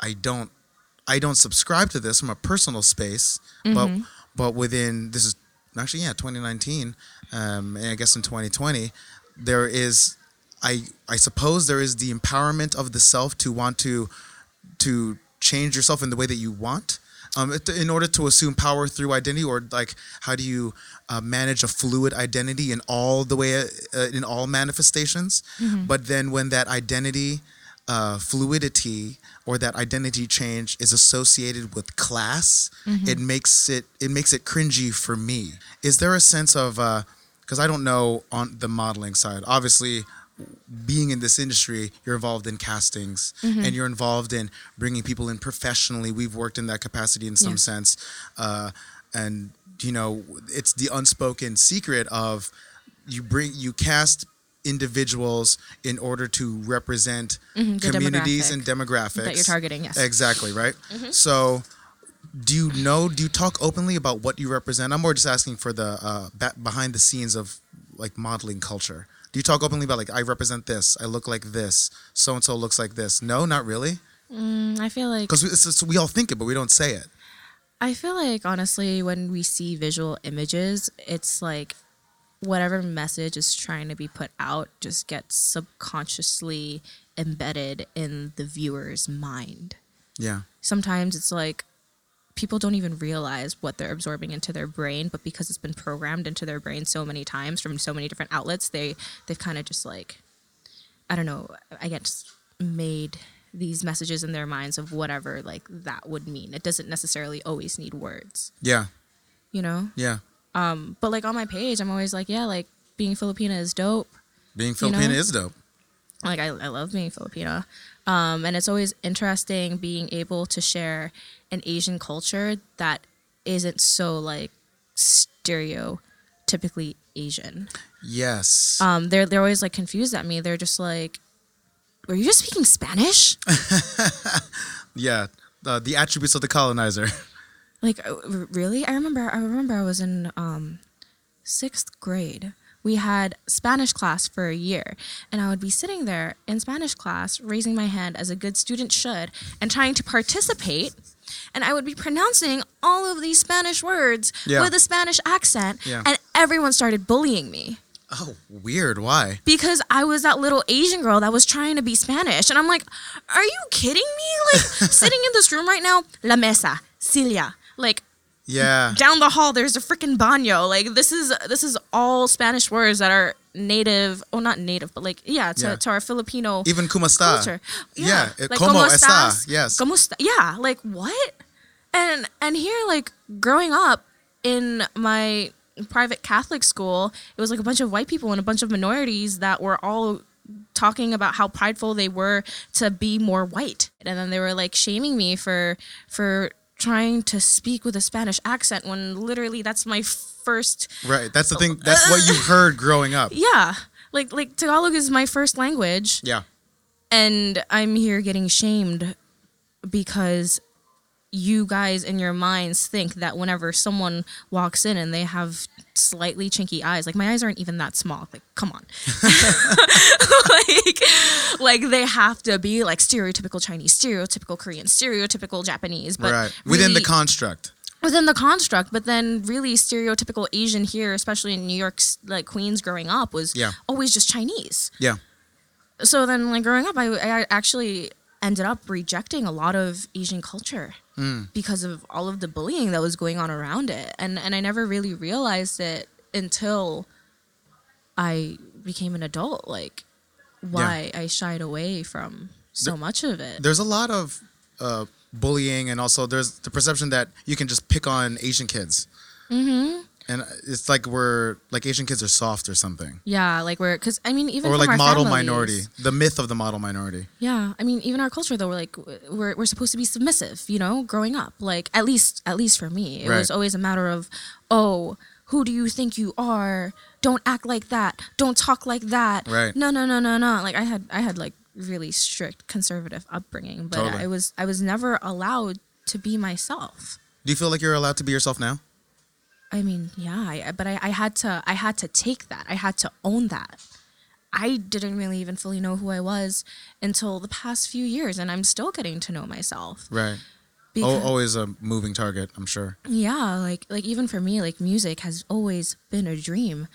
I don't I don't subscribe to this from a personal space, mm-hmm. but but within this is actually yeah 2019, um, and I guess in 2020 there is I I suppose there is the empowerment of the self to want to to change yourself in the way that you want. Um, in order to assume power through identity, or like, how do you uh, manage a fluid identity in all the way uh, in all manifestations? Mm-hmm. But then when that identity uh, fluidity or that identity change is associated with class, mm-hmm. it makes it it makes it cringy for me. Is there a sense of because uh, I don't know on the modeling side, obviously. Being in this industry, you're involved in castings mm-hmm. and you're involved in bringing people in professionally. We've worked in that capacity in some yeah. sense. Uh, and, you know, it's the unspoken secret of you bring, you cast individuals in order to represent mm-hmm, communities and demographics that you're targeting. Yes, exactly right. Mm-hmm. So, do you know? Do you talk openly about what you represent? I'm more just asking for the uh, behind the scenes of like modeling culture. Do you talk openly about like I represent this? I look like this. So and so looks like this. No, not really. Mm, I feel like because we all think it, but we don't say it. I feel like honestly, when we see visual images, it's like whatever message is trying to be put out just gets subconsciously embedded in the viewer's mind. Yeah. Sometimes it's like people don't even realize what they're absorbing into their brain, but because it's been programmed into their brain so many times from so many different outlets, they they've kind of just like I don't know, I guess made these messages in their minds of whatever like that would mean. It doesn't necessarily always need words. Yeah. you know. Yeah. Um, but like on my page, I'm always like, yeah, like being Filipina is dope. Being Filipina know? is dope. Like I, I love being Filipina. Um, and it's always interesting being able to share an Asian culture that isn't so like stereotypically Asian. Yes. Um, they're they're always like confused at me. They're just like, "Were you just speaking Spanish?" yeah. Uh, the attributes of the colonizer. like uh, really? I remember. I remember I was in um, sixth grade. We had Spanish class for a year, and I would be sitting there in Spanish class, raising my hand as a good student should, and trying to participate. And I would be pronouncing all of these Spanish words Yeah. with a Spanish accent, Yeah. and everyone started bullying me. Oh, weird. Why? because I was that little Asian girl that was trying to be Spanish. And I'm like, are you kidding me? Like, sitting in this room right now, La Mesa, silla. Like, Yeah. down the hall, there's a freaking baño. Like, this is this is all Spanish words that are native, oh, not native, but like, yeah, to, Yeah. to our Filipino Even como está. culture. Yeah, it- eh, like, como ¿cómo está, estás? yes. ¿Cómo está? Yeah, like what? And and here, like growing up in my private Catholic school, it was like a bunch of white people and a bunch of minorities that were all talking about how prideful they were to be more white, and then they were like shaming me for for trying to speak with a Spanish accent when literally that's my first Right. That's the thing. That's what you heard growing up. yeah like like Tagalog is my first language Yeah. and I'm here getting shamed because you guys in your minds think that whenever someone walks in and they have slightly chinky eyes, like my eyes aren't even that small. Like, come on. like, like they have to be like stereotypical Chinese, stereotypical Korean, stereotypical Japanese, but right. Within the construct. within the construct, but then really stereotypical Asian here, especially in New York's like Queens growing up, was Yeah. always just Chinese Yeah. so then like growing up I, I actually ended up rejecting a lot of asian culture because of all of the bullying that was going on around it and and i never really realized it until i became an adult like why i shied away from so much of it There's a lot of uh, bullying, and also there's the perception that you can just pick on Asian kids. Mm-hmm. And it's like we're like Asian kids are soft or something, yeah like we're because i mean even or like model families- minority. The myth of the model minority. Yeah, I mean, even our culture though, we're like we're we're supposed to be submissive, you know, growing up. Like at least at least for me, it was always a matter of, oh, who do you think you are? Don't act like that. Don't talk like that. Right. No, no, no, no, no. Like I had I had like really strict conservative upbringing, but Totally. I was I was never allowed to be myself. Do you feel like you're allowed to be yourself now? I mean, yeah, I, but I, I had to I had to take that. I had to own that. I didn't really even fully know who I was until the past few years, and I'm still getting to know myself. Right. Because, Oh, always a moving target, I'm sure. yeah, like like even for me, like music has always been a dream,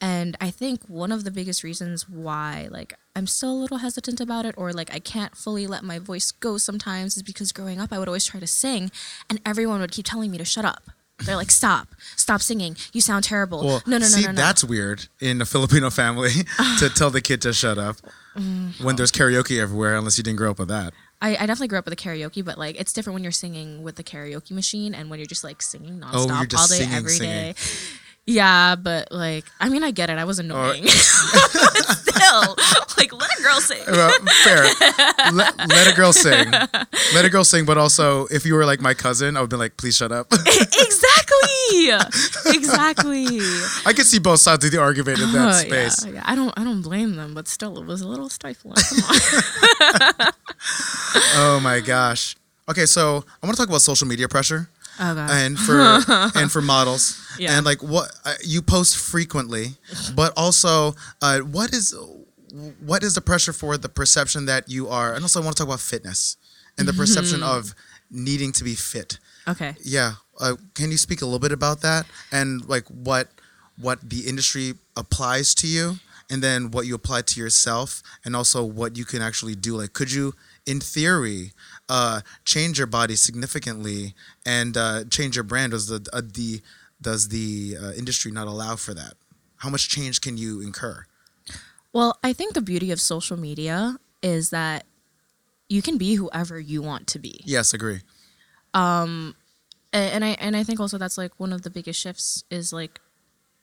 and I think one of the biggest reasons why like I'm still a little hesitant about it, or like I can't fully let my voice go sometimes, is because growing up I would always try to sing, and everyone would keep telling me to shut up. They're like, "Stop, stop singing. You sound terrible." Well, no, no, no, see, no, no. that's weird in a Filipino family to tell the kid to shut up when there's karaoke everywhere, unless you didn't grow up with that. I, I definitely grew up with the karaoke, but like it's different when you're singing with the karaoke machine and when you're just like singing oh, nonstop Oh, you're just all day, singing, every day. singing. Yeah, but like I mean I get it. I was annoying. but still, like let a girl sing. Well, fair. let, let a girl sing. Let a girl sing, but also, if you were like my cousin, I would be like, please shut up. exactly. exactly. I could see both sides of the argument in that Uh, space. Yeah, yeah. I don't I don't blame them, but still it was a little stifling. Come on. Oh my gosh. Okay, so I want to talk about social media pressure. Oh god. and for and for models Yeah. and like what uh, you post frequently but also uh, what is what is the pressure for the perception that you are and also I want to talk about fitness and the perception Mm-hmm. of needing to be fit okay. yeah uh, can you speak a little bit about that and like what what the industry applies to you and then what you apply to yourself and also what you can actually do like could you in theory uh, change your body significantly and uh, change your brand? Does the uh, the does the uh, industry not allow for that? How much change can you incur? Well, I think the beauty of social media is that you can be whoever you want to be. yes agree. And, and I and I think also that's like one of the biggest shifts is like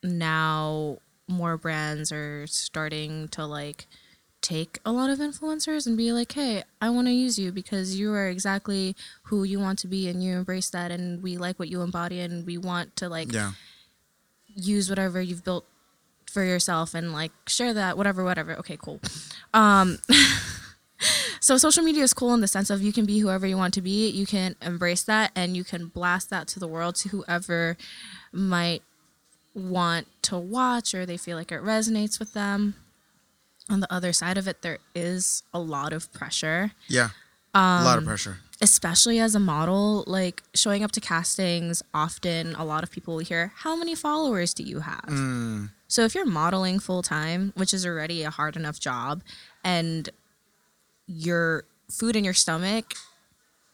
now more brands are starting to like take a lot of influencers and be like, hey, I want to use you because you are exactly who you want to be and you embrace that and we like what you embody and we want to like yeah. use whatever you've built for yourself and like share that, whatever, whatever. Okay, cool. Um, so social media is cool in the sense of you can be whoever you want to be, you can embrace that and you can blast that to the world to whoever might want to watch or they feel like it resonates with them on the other side of it, there is a lot of pressure. Yeah. Um, a lot of pressure. Especially as a model, like showing up to castings, often a lot of people will hear, How many followers do you have? Mm. So if you're modeling full time, which is already a hard enough job, and your food in your stomach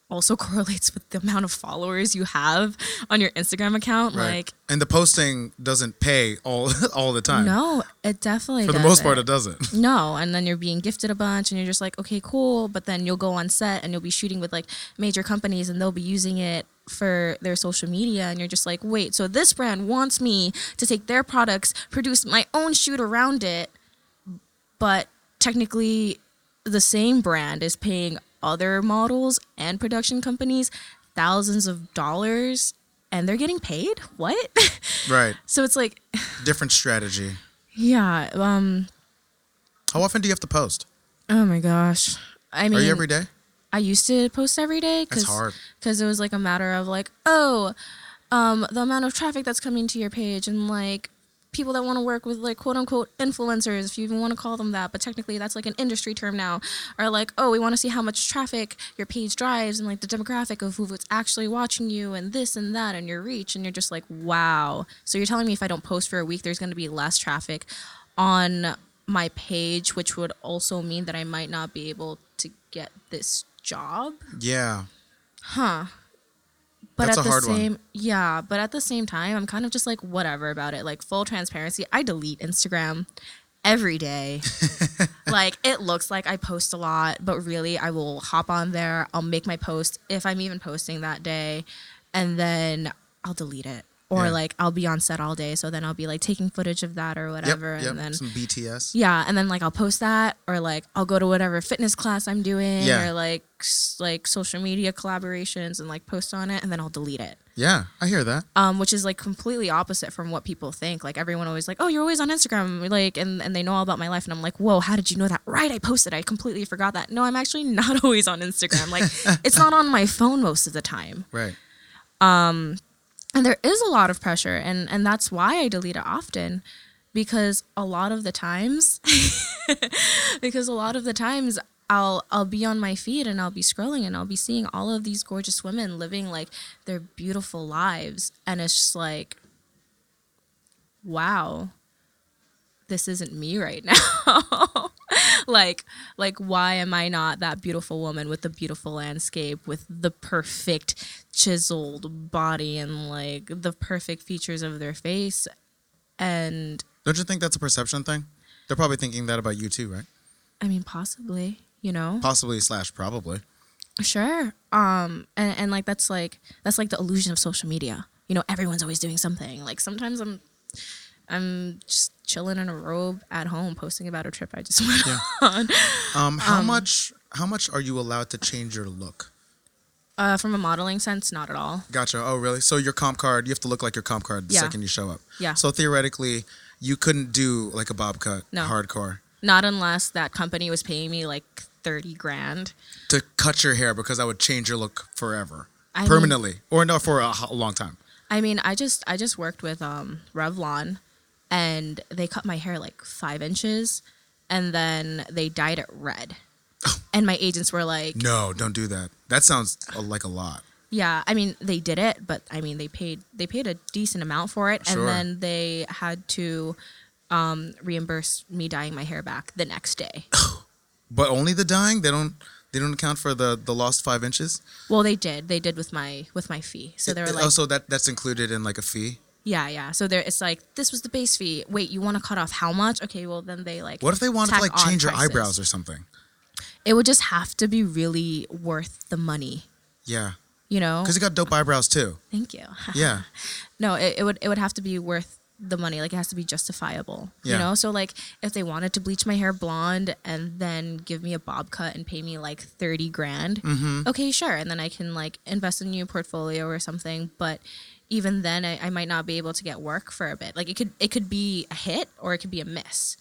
also correlates with the amount of followers you have on your Instagram account. Right. Like, and the posting doesn't pay all all the time. No, it definitely for the most part it doesn't. No, and then you're being gifted a bunch, and you're just like, okay, cool. But then you'll go on set and you'll be shooting with like major companies, and they'll be using it for their social media and you're just like wait so this brand wants me to take their products produce my own shoot around it but technically the same brand is paying other models and production companies thousands of dollars and they're getting paid? What? Right. So it's like different strategy. Yeah um how often do you have to post? oh my gosh. I mean are you every day? I used to post every day because hard. because it was like a matter of like oh um the amount of traffic that's coming to your page and like people that want to work with like quote unquote influencers, if you even want to call them that, but technically that's like an industry term now, are like, oh, we want to see how much traffic your page drives and like the demographic of who's actually watching you and this and that and your reach. And you're just like, wow. So you're telling me if I don't post for a week, there's going to be less traffic on my page, which would also mean that I might not be able to get this job. Yeah. Huh but That's at the same one. yeah but at the same time i'm kind of just like whatever about it like full transparency i delete instagram every day like it looks like i post a lot but really i will hop on there i'll make my post if i'm even posting that day and then i'll delete it or yeah. like I'll be on set all day, so then I'll be like taking footage of that or whatever, yep, yep. and then some BTS. Yeah, and then like I'll post that, or like I'll go to whatever fitness class I'm doing, yeah. or like like social media collaborations and like post on it, and then I'll delete it. Yeah, I hear that. Um, which is like completely opposite from what people think. Like everyone always like, oh, you're always on Instagram, like, and and they know all about my life, and I'm like, whoa, how did you know that? Right, I posted. I completely forgot that. No, I'm actually not always on Instagram. Like, it's not on my phone most of the time. Right. Um and there is a lot of pressure and and that's why i delete it often because a lot of the times because a lot of the times I'll I'll be on my feed and I'll be scrolling and I'll be seeing all of these gorgeous women living like their beautiful lives and it's just like wow this isn't me right now like like why am i not that beautiful woman with the beautiful landscape with the perfect chiseled body and like the perfect features of their face? And don't you think that's a perception thing? They're probably thinking that about you too right? I mean possibly you know? Possibly slash probably. Sure. Um and, and like that's like that's like the illusion of social media. You know everyone's always doing something. Like sometimes i'm I'm just chilling in a robe at home, posting about a trip I just went yeah. on. Um, how um, much? How much are you allowed to change your look? Uh, from a modeling sense, not at all. Gotcha. Oh, really? So your comp card, you have to look like your comp card the yeah. second you show up. Yeah. So theoretically, you couldn't do like a bob cut, no. hardcore. Not unless that company was paying me like thirty grand to cut your hair because I would change your look forever, I permanently, mean, or no, for a, a long time. I mean, I just I just worked with um, Revlon and they cut my hair like five inches and then they dyed it red. and my agents were like, "No, don't do that. That sounds like a lot." Yeah, I mean they did it, but I mean they paid they paid a decent amount for it, sure. and then they had to um, reimburse me dyeing my hair back the next day. but only the dyeing? They don't they don't account for the the lost five inches. Well, they did. They did with my with my fee. So they were like, oh, so that that's included in like a fee. Yeah, yeah. So there, it's like this was the base fee. Wait, you want to cut off how much? Okay, well then they like. What if they wanted to like change your prices. eyebrows or something? It would just have to be really worth the money. Yeah. You know, because you got dope eyebrows too. Thank you. Yeah. no, it, it would it would have to be worth the money. Like it has to be justifiable. Yeah. You know, so like if they wanted to bleach my hair blonde and then give me a bob cut and pay me like thirty grand, Mm-hmm. okay, sure, and then I can like invest in a new portfolio or something. But even then, I, I might not be able to get work for a bit. Like it could it could be a hit or it could be a miss.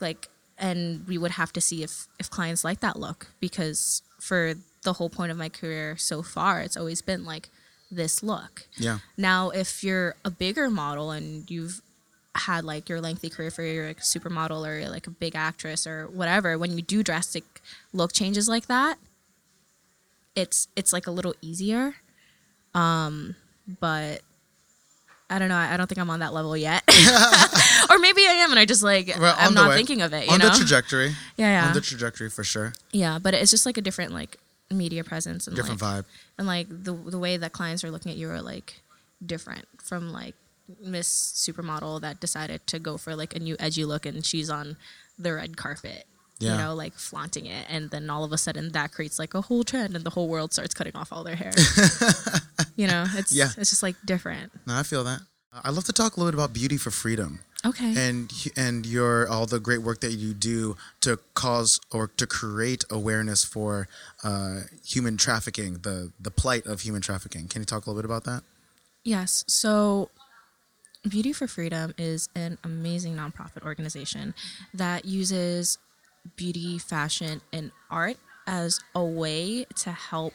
Like, and we would have to see if if clients like that look because for the whole point of my career so far, it's always been like this look. Yeah. Now, if you're a bigger model and you've had like your lengthy career for you're like a supermodel or like a big actress or whatever, when you do drastic look changes like that, it's it's like a little easier. Um, but I don't know. I I don't think I'm on that level yet. or maybe I am, and I just like Well, I'm not way. thinking of it. You on know? the trajectory. yeah, yeah, On the trajectory for sure. yeah. But it's just like a different like media presence and Different like, vibe. and like the the way that clients are looking at you are like different from like Miss Supermodel that decided to go for like a new edgy look and she's on the red carpet. Yeah. You know, like flaunting it, and then all of a sudden that creates like a whole trend, and the whole world starts cutting off all their hair. You know, it's Yeah. it's just like different. No, I feel that. I'd love to talk a little bit about beauty for freedom. Okay. and and your all the great work that you do to cause or to create awareness for uh, human trafficking, the the plight of human trafficking. Can you talk a little bit about that? Yes. So, Beauty for Freedom is an amazing nonprofit organization that uses beauty, fashion, and art as a way to help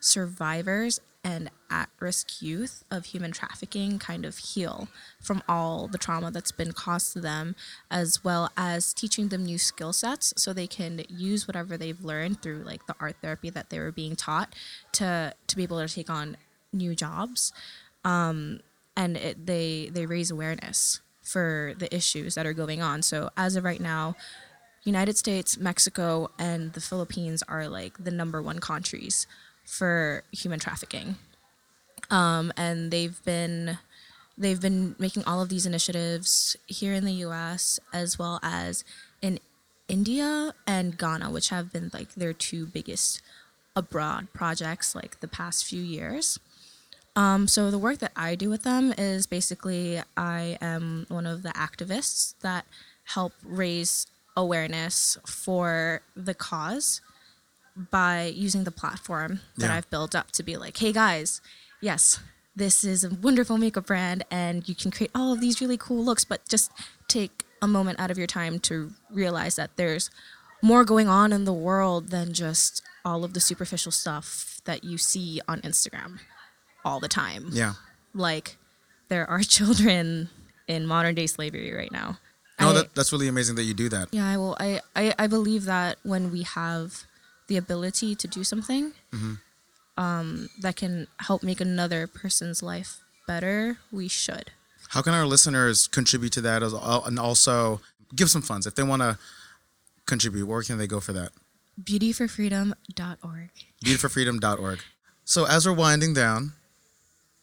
survivors and at risk youth of human trafficking kind of heal from all the trauma that's been caused to them, as well as teaching them new skill sets so they can use whatever they've learned through like the art therapy that they were being taught to to be able to take on new jobs um, and it, they they raise awareness for the issues that are going on. So as of right now, United States, Mexico, and the Philippines are like the number one countries for human trafficking, um, and they've been they've been making all of these initiatives here in the U.S. as well as in India and Ghana, which have been like their two biggest abroad projects like the past few years. Um, so the work that I do with them is basically I am one of the activists that help raise awareness for the cause by using the platform that Yeah. I've built up to be like, hey guys, yes, this is a wonderful makeup brand and you can create all of these really cool looks, but just take a moment out of your time to realize that there's more going on in the world than just all of the superficial stuff that you see on Instagram all the time. Yeah. Like there are children in modern day slavery right now. No, I- that, that's really amazing that you do that. yeah, well. I, I, I believe that when we have the ability to do something um, that can help make another person's life better, we should. How can our listeners contribute to that as, and also give some funds if they want to contribute? Where can they go for that? Beautyforfreedom.org. Beautyforfreedom.org. So as we're winding down,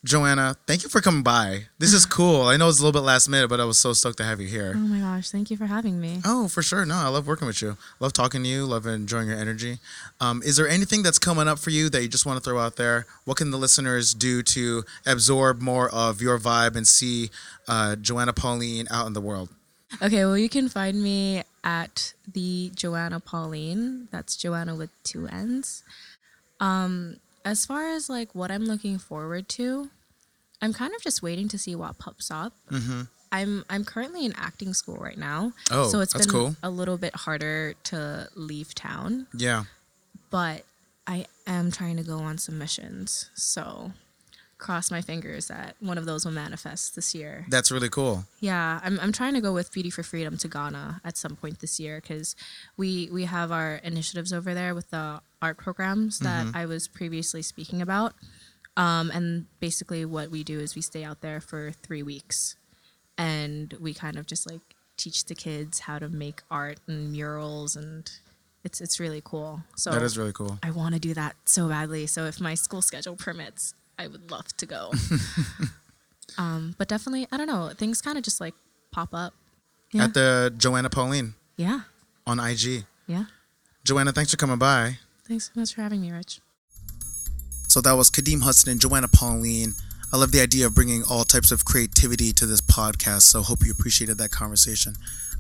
Joanna, thank you for coming by. This is cool. I know it's a little bit last minute, but I was so stoked to have you here. Oh my gosh, thank you for having me. Oh, for sure. No, I love working with you. Love talking to you. Love enjoying your energy. Um, is there anything that's coming up for you that you just want to throw out there? What can the listeners do to absorb more of your vibe and see uh, Joanna Pauline out in the world? Okay, well, you can find me at the Joanna Pauline. That's Joanna with two N's. Um, as far as like what I'm looking forward to, I'm kind of just waiting to see what pops up. Mm-hmm. I'm I'm currently in acting school right now, Oh, so it's been cool. a little bit harder to leave town. Yeah. But I am trying to go on some missions, so cross my fingers that one of those will manifest this year. That's really cool. Yeah, I'm I'm trying to go with Beauty for Freedom to Ghana at some point this year because we we have our initiatives over there with the art programs that I was previously speaking about. Um, and basically, what we do is we stay out there for three weeks, and we kind of just like teach the kids how to make art and murals, and it's it's really cool. So That is really cool. I want to do that so badly. So if my school schedule permits, I would love to go. um, but definitely, I don't know. Things kind of just like pop up. Yeah. At the Joanna Pauline yeah. on IG. Yeah. Joanna, thanks for coming by. Thanks so much for having me, Rich. So that was Kadeem Hudson and Joanna Pauline. I love the idea of bringing all types of creativity to this podcast. So hope you appreciated that conversation.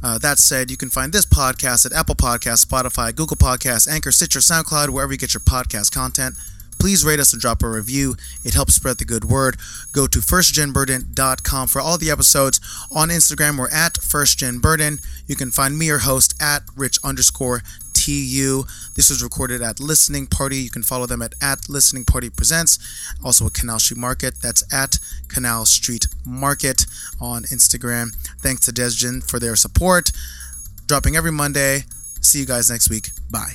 Uh, that said, you can find this podcast at Apple Podcasts, Spotify, Google Podcasts, Anchor, Stitcher, SoundCloud, wherever you get your podcast content. Please rate us and drop a review. It helps spread the good word. Go to firstgenburden.com for all the episodes. On Instagram, we're at firstgenburden. You can find me, your host, at rich underscore TU. This was recorded at Listening Party. You can follow them at, at Listening Party Presents. Also at Canal Street Market. That's at Canal Street Market on Instagram. Thanks to Desjin for their support. Dropping every Monday. See you guys next week. Bye.